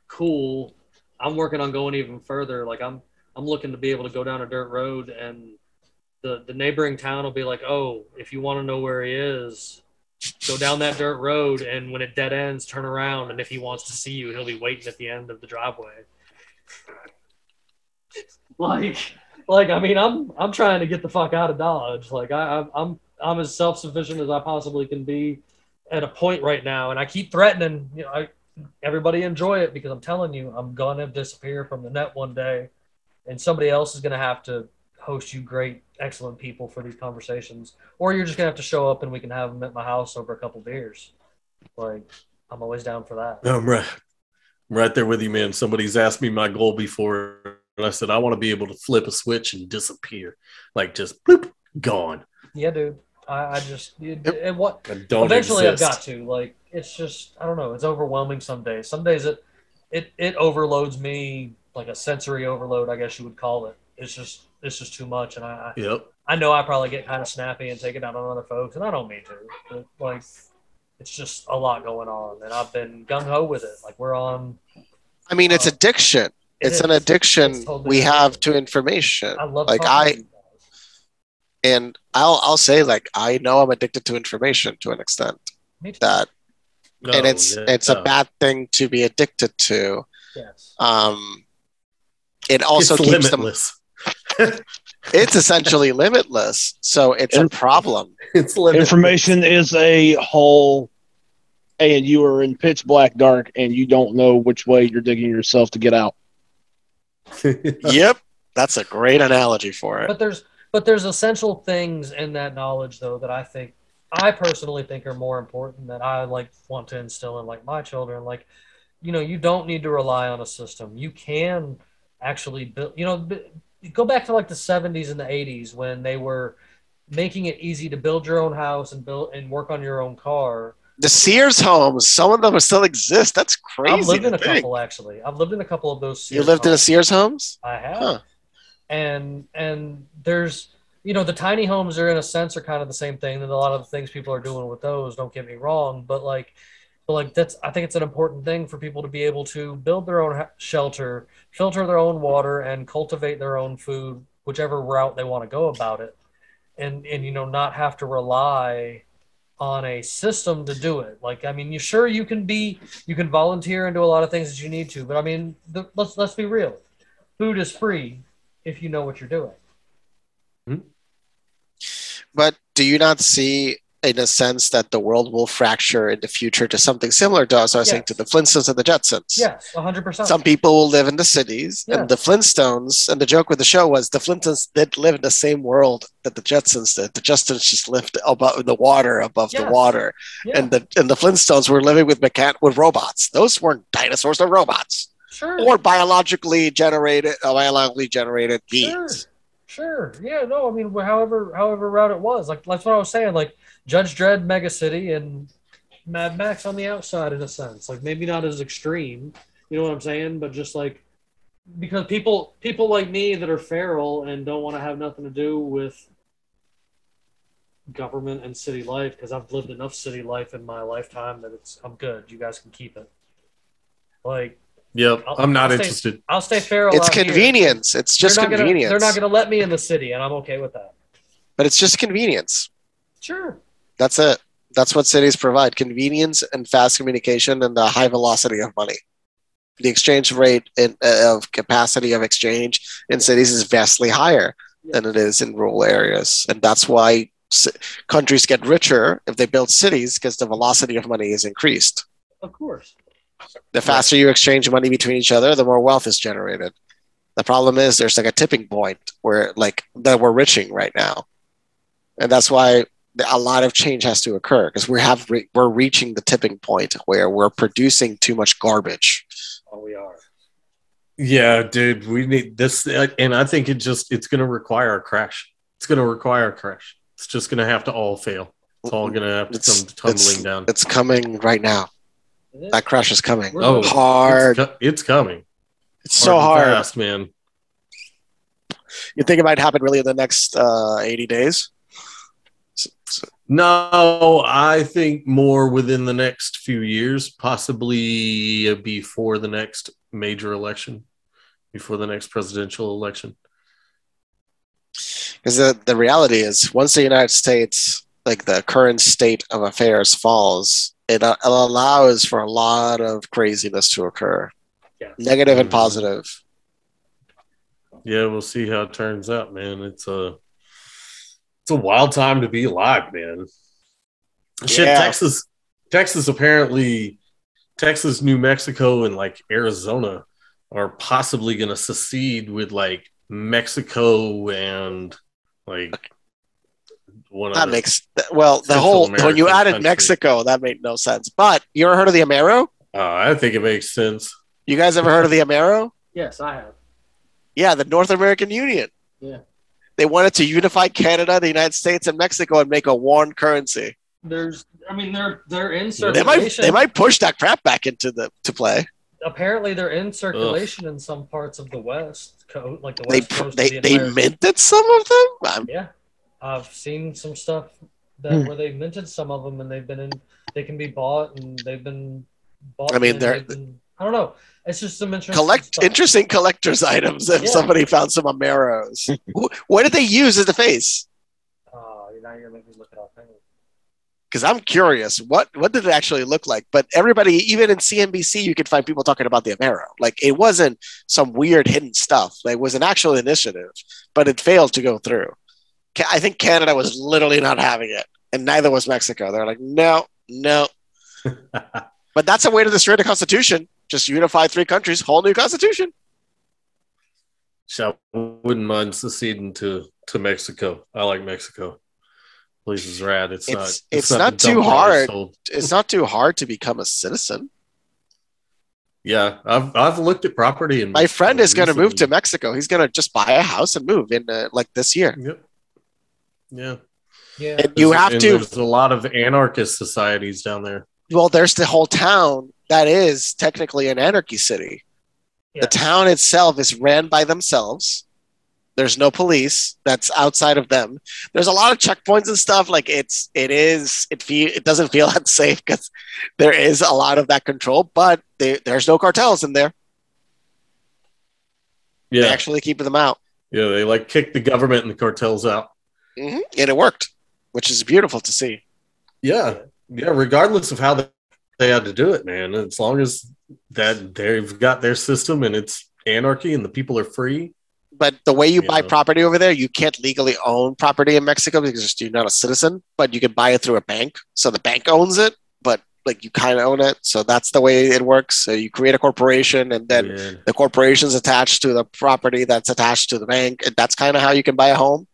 cool. I'm working on going even further. Like I'm I'm looking to be able to go down a dirt road and the the neighboring town will be like, oh, if you want to know where he is, go down that dirt road and when it dead ends, turn around and if he wants to see you, he'll be waiting at the end of the driveway. like like I mean I'm I'm trying to get the fuck out of Dodge. Like I I'm I'm, as self sufficient as I possibly can be at a point right now, and I keep threatening. You know, I, everybody enjoy it because I'm telling you, I'm gonna disappear from the net one day, and somebody else is gonna have to host you great, excellent people for these conversations, or you're just gonna have to show up and we can have them at my house over a couple beers. Like I'm always down for that. I'm right. I'm right there with you, man. Somebody's asked me my goal before, I said I want to be able to flip a switch and disappear, like just bloop, gone. Yeah, dude. I, I just it, Yep. it, what I don't eventually exist. I've got to like it's just I don't know it's overwhelming some days some days it it it overloads me like a sensory overload I guess you would call it it's just it's just too much and I I- Yep. I know I probably get kind of snappy and take it out on other folks and I don't mean to but like it's just a lot going on and I've been gung ho with it like we're on I mean, it's Uh, addiction. It It's an addiction It's totally we an have to information. I love like I- to you guys. And I'll I'll say like I know I'm addicted to information to an extent that, No, and it's yeah, it's no. a bad thing to be addicted to. yes Um, it also it's keeps them. It's essentially limitless, so it's a problem. it's limitless. Information is a whole, and you are in pitch black dark, and you don't know which way you're digging yourself to get out. Yep, That's a great analogy for it. But there's but there's essential things in that knowledge though that I think I personally think are more important that I like want to instill in like my children. Like, you know, you don't need to rely on a system. You can actually build. You know, b- go back to like the '70s and the '80s when they were making it easy to build your own house and build and work on your own car. The Sears homes, some of them still exist. That's crazy. I've lived in a think. couple actually. I've lived in a couple of those. You Sears lived in a homes. Sears homes? I have. Huh. And and there's you know the tiny homes are in a sense are kind of the same thing that a lot of the things people are doing with those. Don't get me wrong, but like but like that's I think it's an important thing for people to be able to build their own ha- shelter, filter their own water, and cultivate their own food, whichever route they want to go about it, and and you know not have to rely on a system to do it. Like I mean, you sure you can be you can volunteer and do a lot of things that you need to, but I mean, the, let's let's be real. Food is free if you know what you're doing. Hmm? But do you not see, in a sense, that the world will fracture in the future to something similar to us? I was saying to the Flintstones and the Jetsons. Yes, 100%. Some people will live in the cities, Yeah. and the Flintstones. And the joke with the show was the Flintstones did live in the same world that the Jetsons did. The Jetsons just lived above the water, above the water, and the and the Flintstones were living with mechan- with robots. Those weren't dinosaurs; they're robots sure. or biologically generated, uh, biologically generated beings. Sure. Yeah. No. I mean, however, however route it was, like that's what I was saying. Like Judge Dredd, Mega City, and Mad Max on the outside, in a sense. Like maybe not as extreme. You know what I'm saying? But just like because people, people like me that are feral and don't want to have nothing to do with government and city life, because I've lived enough city life in my lifetime that it's I'm good. You guys can keep it. Like Yep, I'll- I'm not I'll stay- interested. I'll stay feral. It's out here. convenience. It's just they're convenience. Gonna, they're not going to let me in the city, and I'm okay with that. but it's just convenience. Sure. That's it. That's what cities provide convenience and fast communication and the high velocity of money. The exchange rate in, uh, of capacity of exchange in cities is vastly higher than it is in rural areas. And that's why c- countries get richer if they build cities because the velocity of money is increased. Of course. The faster you exchange money between each other, the more wealth is generated. The problem is there's like a tipping point where like that we're reaching right now. And that's why a lot of change has to occur because we have re- we're reaching the tipping point where we're producing too much garbage. Oh, we are. Yeah, dude, we need this, and I think it just it's going to require a crash. It's going to require a crash. It's just going to have to all fail. It's all going to have to It's- come tumbling it's- down. It's coming right now. It is. That crash is coming. Oh, hard. It's, co- it's coming. It's so hard. fast, man. You think it might happen really in the next uh, 80 days? S- s- No, I think more within the next few years, possibly before the next major election, before the next presidential election. Because the, the reality is, once the United States, like the current state of affairs, falls, it, uh, it allows for a lot of craziness to occur, Yeah. negative and Mhm. positive. Yeah, we'll see how it turns out, man. It's a it's a wild time to be alive, man. Shit, Yeah. Texas, Texas apparently, Texas, New Mexico, and like Arizona are possibly going to secede with like Mexico and like one That other. makes well the Central whole when you added country. Mexico, that made no sense. But you ever heard of the Amero? Uh, I think it makes sense. You guys ever heard of the Amero? Yes, I have. Yeah, the North American Union. Yeah. They wanted to unify Canada, the United States, and Mexico and make a one currency. There's, I mean, they're they're in They might circulation. they might push that crap back into the to play. Apparently, they're in circulation in some parts of the West Coast, like the They West Coast. they the they minted some of them. I'm- Yeah, I've seen some stuff that Hmm. where they minted some of them, and they've been in. They can be bought, and they've been bought. I mean, they're- been- I don't know. It's just some interesting collect stuff. interesting collector's items if Yeah. somebody found some Ameros. What did they use as the face? Oh, now you're making me look it up. Hang. Because I'm curious, what what did it actually look like? But everybody, even in CNBC, you could find people talking about the Amero. Like it wasn't some weird hidden stuff. Like, it was an actual initiative, but it failed to go through. I think Canada was literally not having it, and neither was Mexico. They're like, no, no. But that's a way to destroy the Constitution. Just unify three countries, whole new Constitution. So I wouldn't mind seceding to to Mexico. I like Mexico. Place is rad. It's, It's- not. it's the not too that I hard. It's not too hard to become a citizen. Yeah, I've I've looked at property and My friend is going to move to Mexico. He's going to just buy a house and move in uh, like this year. Yep. Yeah. Yeah. And you There's- have and to. There's a lot of anarchist societies down there. Well, there's the whole town that is technically an anarchy city. yeah. The town itself is ran by themselves. There's no police that's outside of them. There's a lot of checkpoints and stuff. Like it's, it is, it feel, it doesn't feel that safe because there is a lot of that control. But they, there's no cartels in there. They Yeah, actually keep them out, yeah. They like kick the government and the cartels out. Hmm and it worked, which is beautiful to see. Yeah, yeah. Regardless of how they, they had to do it, man. As long as that they've got their system and it's anarchy and the people are free. But the way you buy Yeah. property over there, you can't legally own property in Mexico because you're not a citizen. But you can buy it through a bank, so the bank owns it. But like you kind of own it, so that's the way it works. So you create a corporation, and then Yeah. the corporation's attached to the property that's attached to the bank. And that's kind of how you can buy a home.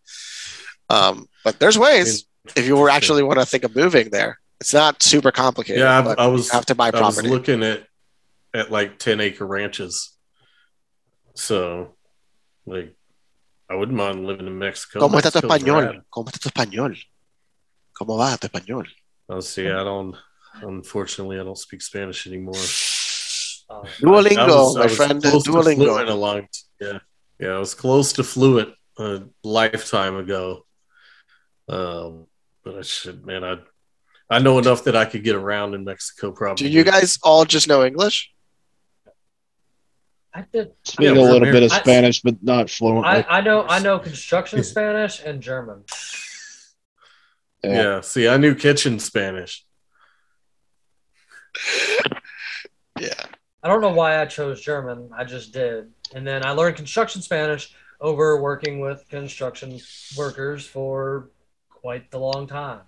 Um, but there's ways if you were actually want to think of moving there. It's not super complicated. Yeah, I- but I was- you have to buy property. I was looking at at like ten acre ranches. So, like, I wouldn't mind living in Mexico. ¿Cómo está tu español? ¿Cómo está tu español? ¿Cómo va tu español? Oh, see, I don't. Unfortunately, I don't speak Spanish anymore. Um, Duolingo, I was- I my was friend. close to fluent a long, yeah, yeah. I was close to fluent a lifetime ago. Um, but I should, man. I I know enough that I could get around in Mexico. Probably. Do you guys all just know English? I did. Speak Yeah, a little from bit of here. I- Spanish, but not fluently. I, I know. I know construction Spanish and German. Yeah. See, I knew kitchen Spanish. Yeah. I don't know why I chose German. I just did. And then I learned construction Spanish over working with construction workers for quite the long time.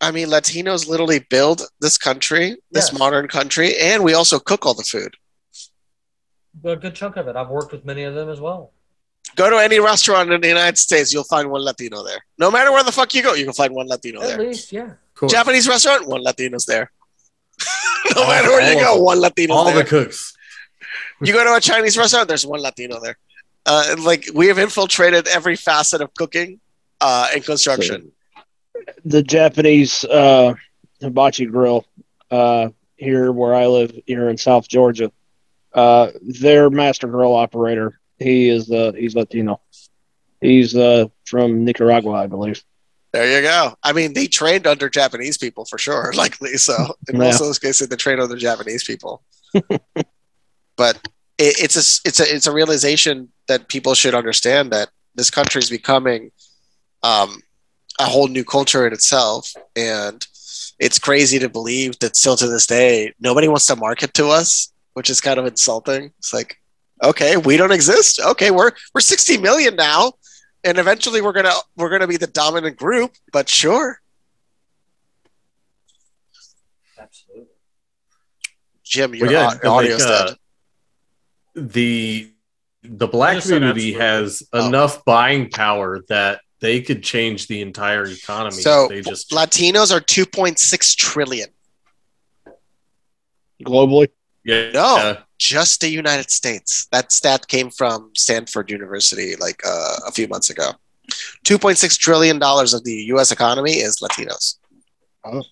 I mean, Latinos literally build this country, this Yes. modern country, and we also cook all the food. A good chunk of it. I've worked with many of them as well. Go to any restaurant in the United States, you'll find one Latino there. No matter where the fuck you go, you can find one Latino At there. least, yeah. Of course. Japanese restaurant, one Latino's there. no All- matter where you all of go, them. one Latino. All there. the cooks. you go to a Chinese restaurant, there's one Latino there. Uh, like we have infiltrated every facet of cooking uh, and construction. the Japanese uh, hibachi grill uh, here where I live here in South Georgia. Uh, their master grill operator, he is uh, he's Latino. He's uh, from Nicaragua, I believe. There you go. I mean, they trained under Japanese people for sure, likely. So in most of those cases, they trained under Japanese people. but it, it's a it's a it's a realization that people should understand that this country is becoming um, a whole new culture in itself, and it's crazy to believe that still to this day nobody wants to market to us, which is kind of insulting. It's like, okay, we don't exist. Okay, we're we're sixty million now and eventually we're gonna we're gonna be the dominant group. But sure, Absolutely. Jim, your Well, yeah, au- your like, uh, the the black community absolutely. has Oh. enough buying power that they could change the entire economy. So they just Latinos are two point six trillion. Globally, yeah, No. yeah. Just the United States. That stat came from Stanford University like uh, a few months ago. Two point six trillion dollars of the U.S. economy is Latinos. Oh.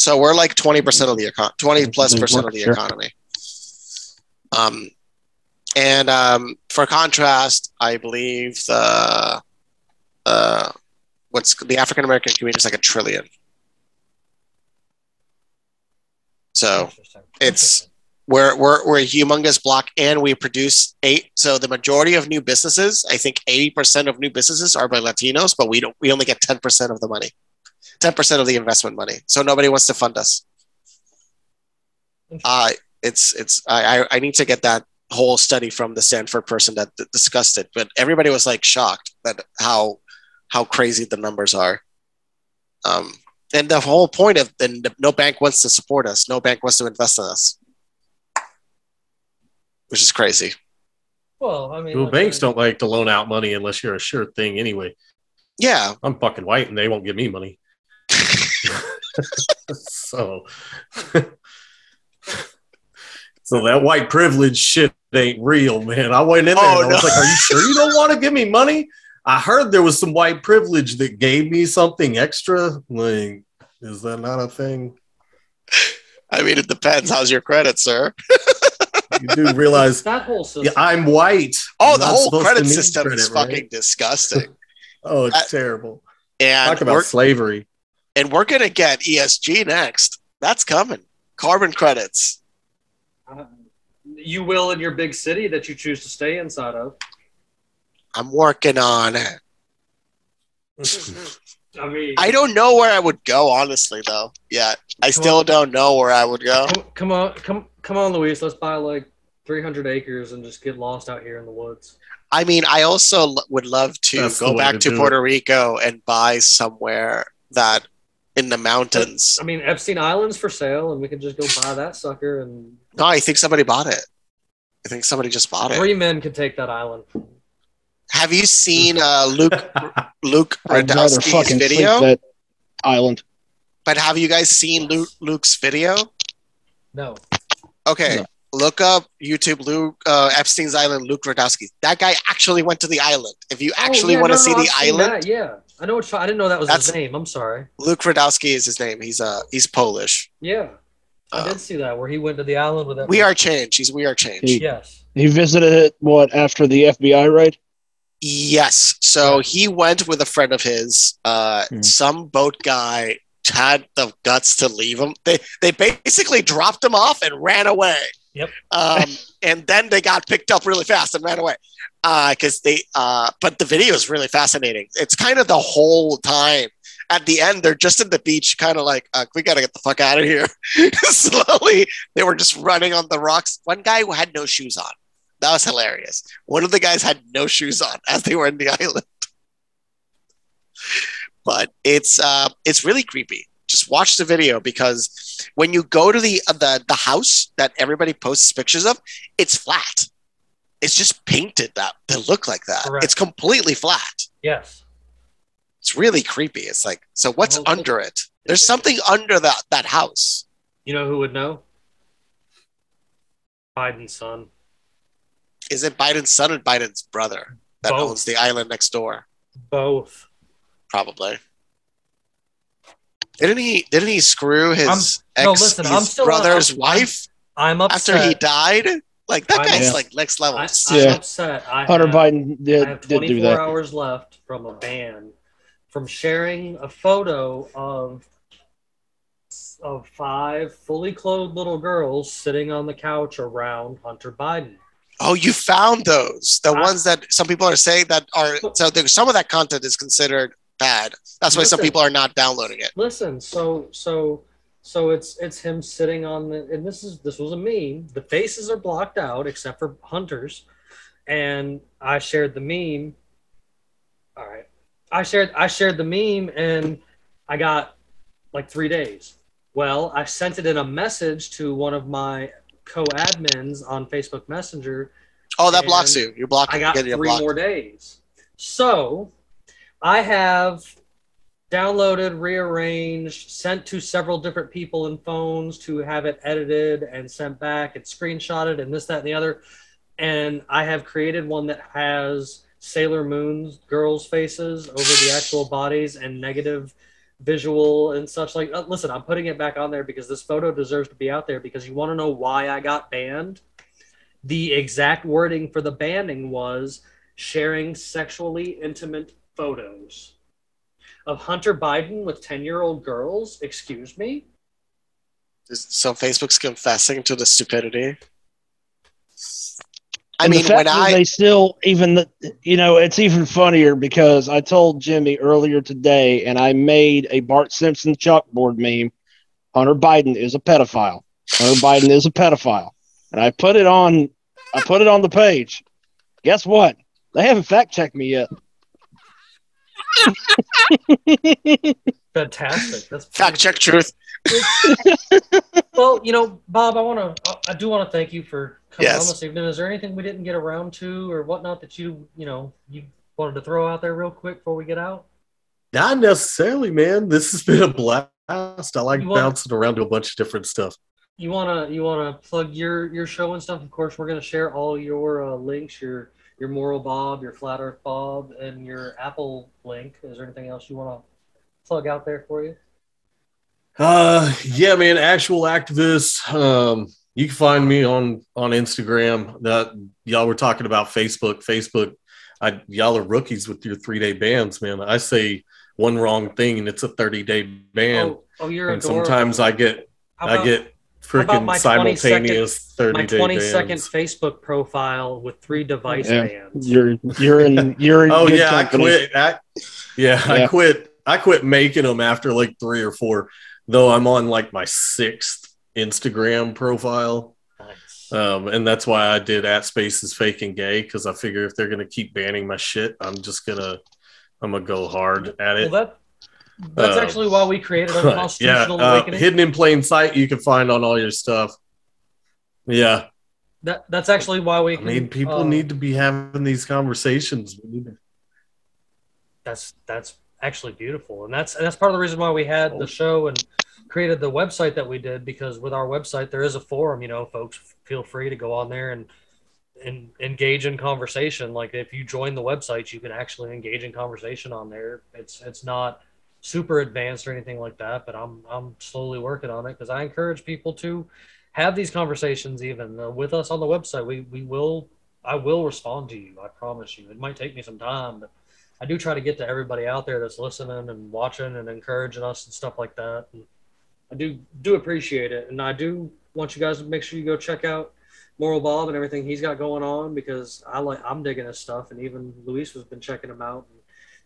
So we're like twenty percent of the econ- twenty percent of the economy. Um, and um, for contrast, I believe the uh, what's the African American community is like a trillion. So it's- we're, we're, we're a humongous block and we produce eight so the majority of new businesses i think 80% of new businesses are by latinos but we don't we only get 10% of the money 10% of the investment money. So nobody wants to fund us. Uh, it's it's I, I need to get that whole study from the stanford person that discussed it but everybody was like shocked that how how crazy the numbers are um and the whole point of then no bank wants to support us no bank wants to invest in us which is crazy Well, I mean, Well, banks don't like to loan out money unless you're a sure thing anyway. Yeah, I'm fucking white and they won't give me money. so So that white privilege shit ain't real, man. I went in there Oh, and I was no. like, Are you sure you don't want to give me money? I heard there was some white privilege that gave me something extra. Like, is that not a thing? I mean, it depends. How's your credit, sir? You do realize that whole system. yeah, I'm white. Oh, I'm the whole credit to need system is right? fucking disgusting. Oh, it's Uh, terrible. And Talk about we're, slavery. and we're gonna get ESG next. That's coming. Carbon credits. Uh, you will in your big city that you choose to stay inside of. I'm working on it. I mean, I don't know where I would go, honestly, though. Yeah, I still don't know where I would go. come, come on, come, come on, Luis. Let's buy like 300 acres and just get lost out here in the woods. I mean, I also l- would love to That's go back to to do Puerto Rico and buy somewhere that in the mountains. I mean, Epstein Island's for sale, and we can just go buy that sucker. And No, I think somebody bought it. I think somebody just bought it. three men could take that island. Have you seen uh, Luke Luke Rudkowski's video? that island. But have you guys seen Luke, Luke's video? No, Okay, No. look up YouTube Luke uh, Epstein's Island. Luke Rudkowski. That guy actually went to the island. If you actually Oh, yeah, want to no, see no, the I've island, that, yeah, I know. What, I didn't know that was That's- his name. I'm sorry. Luke Rudkowski is his name. He's uh he's Polish. Yeah, I Uh, did see that where he went to the island with that. we are changed. He's we are changed. He- Yes. He visited it what after the FBI raid? Yes. So he went with a friend of his. Uh, Hmm. Some boat guy had the guts to leave him. They they basically dropped him off and ran away. Yep. Um, and then they got picked up really fast and ran away. Because they. Uh, but the video is really fascinating. It's kind of the whole time. At the end, they're just at the beach, kind of like, uh, we got to get the fuck out of here. Slowly, they were just running on the rocks. One guy who had no shoes on. That was hilarious. One of the guys had no shoes on as they were in the island. But it's uh, it's really creepy. Just watch the video because when you go to the uh, the the house that everybody posts pictures of, it's flat. It's just painted that to look like that. Correct. It's completely flat. Yes. It's really creepy. It's like, so what's Well, under it? There's something under that that house. You know who would know? Biden's son. Is it Biden's son or Biden's brother that Both. owns the island next door? Both. Probably. Didn't he? Didn't he screw his I'm- ex, no, listen, his I'm still- brother's I'm- wife I'm upset. after he died? Like that I'm- guy's Yeah. like next level. I, I'm Yeah. upset. I Hunter have, Biden I did, have did do that. hours left from a ban from sharing a photo of of five fully clothed little girls sitting on the couch around Hunter Biden. Oh, you found those. The I- ones that some people are saying that are so there, some of that content is considered bad. That's why some people are not downloading it. Listen, so so so it's it's him sitting on the and this is this was a meme. The faces are blocked out except for Hunter's, and I shared the meme. All right, I shared I shared the meme and I got like three days. Well, I sent it in a message to one of my co-admins on Facebook Messenger Oh, that blocks you. You're blocked. I got You get it three blocked. more days. So I have downloaded, rearranged, sent to several different people and phones to have it edited and sent back and screenshotted and this, that, and the other. And I have created one that has Sailor Moon's girls' faces over the actual bodies and negative visual and such like uh, listen i'm putting it back on there because this photo deserves to be out there because you want to know why i got banned the exact wording for the banning was sharing sexually intimate photos of Hunter Biden with 10 year old girls. Excuse me? So Facebook's confessing to the stupidity. I And mean, when I they still even the, you know it's even funnier because I told Jimmy earlier today, and I made a Bart Simpson chalkboard meme. Hunter Biden is a pedophile. Hunter Biden is a pedophile, and I put it on. I put it on the page. Guess what? They haven't fact checked me yet. Fantastic. That's fact check truth. Well, you know, Bob, I want to, I do want to thank you for coming Yes. on this evening. Is there anything we didn't get around to or whatnot that you, you know, you wanted to throw out there real quick before we get out? Not necessarily, man. This has been a blast. I like You want- bouncing around to a bunch of different stuff. You wanna, you wanna plug your your show and stuff. Of course, we're gonna share all your uh, links, your your Moral Bob, your Flat Earth Bob, and your Apple link. Is there anything else you wanna plug out there for you? Uh, yeah, man. Actual activists. Um, you can find me on on Instagram. That y'all were talking about Facebook. Facebook. I y'all are rookies with your three day bans, man. I say one wrong thing and it's a thirty day ban, oh, oh, you're and adorable. sometimes I get How I get freaking my 20 second- simultaneous thirty my day 20 bans. second Facebook profile with three device Yeah. bans. You're you're in you're in Oh yeah, company. I quit. I, yeah, I quit. I quit making them after like three or four. Though I'm on like my sixth Instagram profile, Nice. um, and that's why I did at spaces fake and gay because I figure if they're gonna keep banning my shit, I'm just gonna I'm gonna go hard at well, it. that that's Uh, actually why we created yeah, Unconstitutional uh, Awakening. hidden in plain sight. You can find on all your stuff. Yeah, That that's actually why we. I Can, mean, people uh, need to be having these conversations. We need to- That's that's actually beautiful, and that's and that's part of the reason why we had the show and created the website that we did because with our website there is a forum. You know, folks feel free to go on there and and engage in conversation. Like if you join the website, you can actually engage in conversation on there. It's it's not super advanced or anything like that, but I'm I'm slowly working on it because I encourage people to have these conversations even uh, with us on the website. We we will I will respond to you. I promise you. It might take me some time, but I do try to get to everybody out there that's listening and watching and encouraging us and stuff like that. And I do do appreciate it, and I do want you guys to make sure you go check out Moral Bob and everything he's got going on because I like I'm digging his stuff, and even Luis has been checking him out. And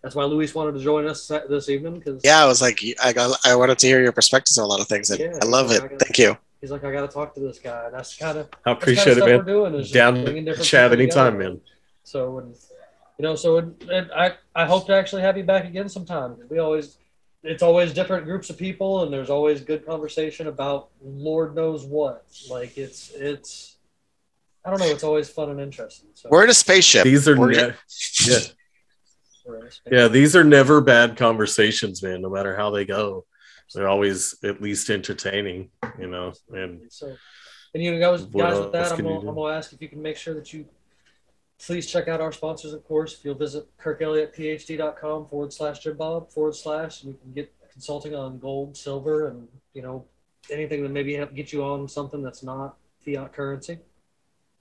that's why Luis wanted to join us this evening because Yeah, I was like, I got, I wanted to hear your perspectives on a lot of things, and Yeah, I love I it. got- Thank you. he's like I got to talk to this guy. And that's kind of I appreciate it, man. We're doing is just Down bringing to chat anytime, man. So, and, you know, so and, and I I hope to actually have you back again sometime. We always it's always different groups of people, and there's always good conversation about Lord knows what. Like it's it's I don't know. It's always fun and interesting. So We're in a spaceship. These are ne- yeah. in a. Yeah, these are never bad conversations, man. No matter how they go, they're always at least entertaining, you know. And So, and you guys, guys with that, I'm gonna, do? I'm gonna ask if you can make sure that you please check out our sponsors, of course. If you'll visit kirkelliottphd.com forward slash jimbob forward slash, and you can get consulting on gold, silver, and you know anything that maybe get you on something that's not fiat currency,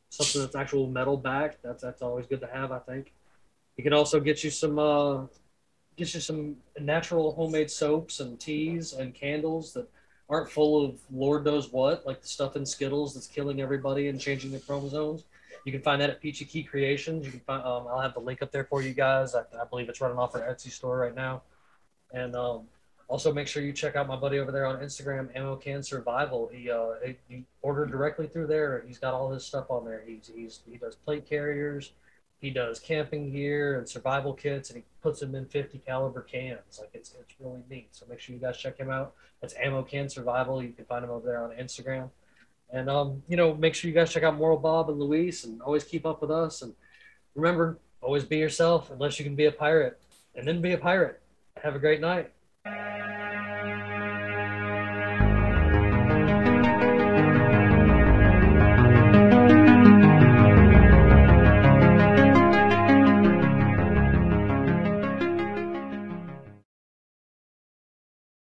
something that's actual metal backed. That's that's always good to have, I think. You can also get you some uh, get you some natural homemade soaps and teas and candles that aren't full of Lord knows what, like the stuff in Skittles that's killing everybody and changing the chromosomes. You can find that at Peachy Key Creations. You can find, um, I'll have the link up there for you guys. I, I believe it's running off our Etsy store right now. And um, also make sure you check out my buddy over there on Instagram, Ammo Can Survival. He uh, he, he ordered directly through there. He's got all his stuff on there. He's, he's he does plate carriers, he does camping gear and survival kits, and he puts them in 50 caliber cans. Like it's it's really neat. So make sure you guys check him out. That's Ammo Can Survival. You can find him over there on Instagram. And um, you know, make sure you guys check out Moral Bob and Luis, and always keep up with us. And remember, always be yourself, unless you can be a pirate, and then be a pirate. Have a great night.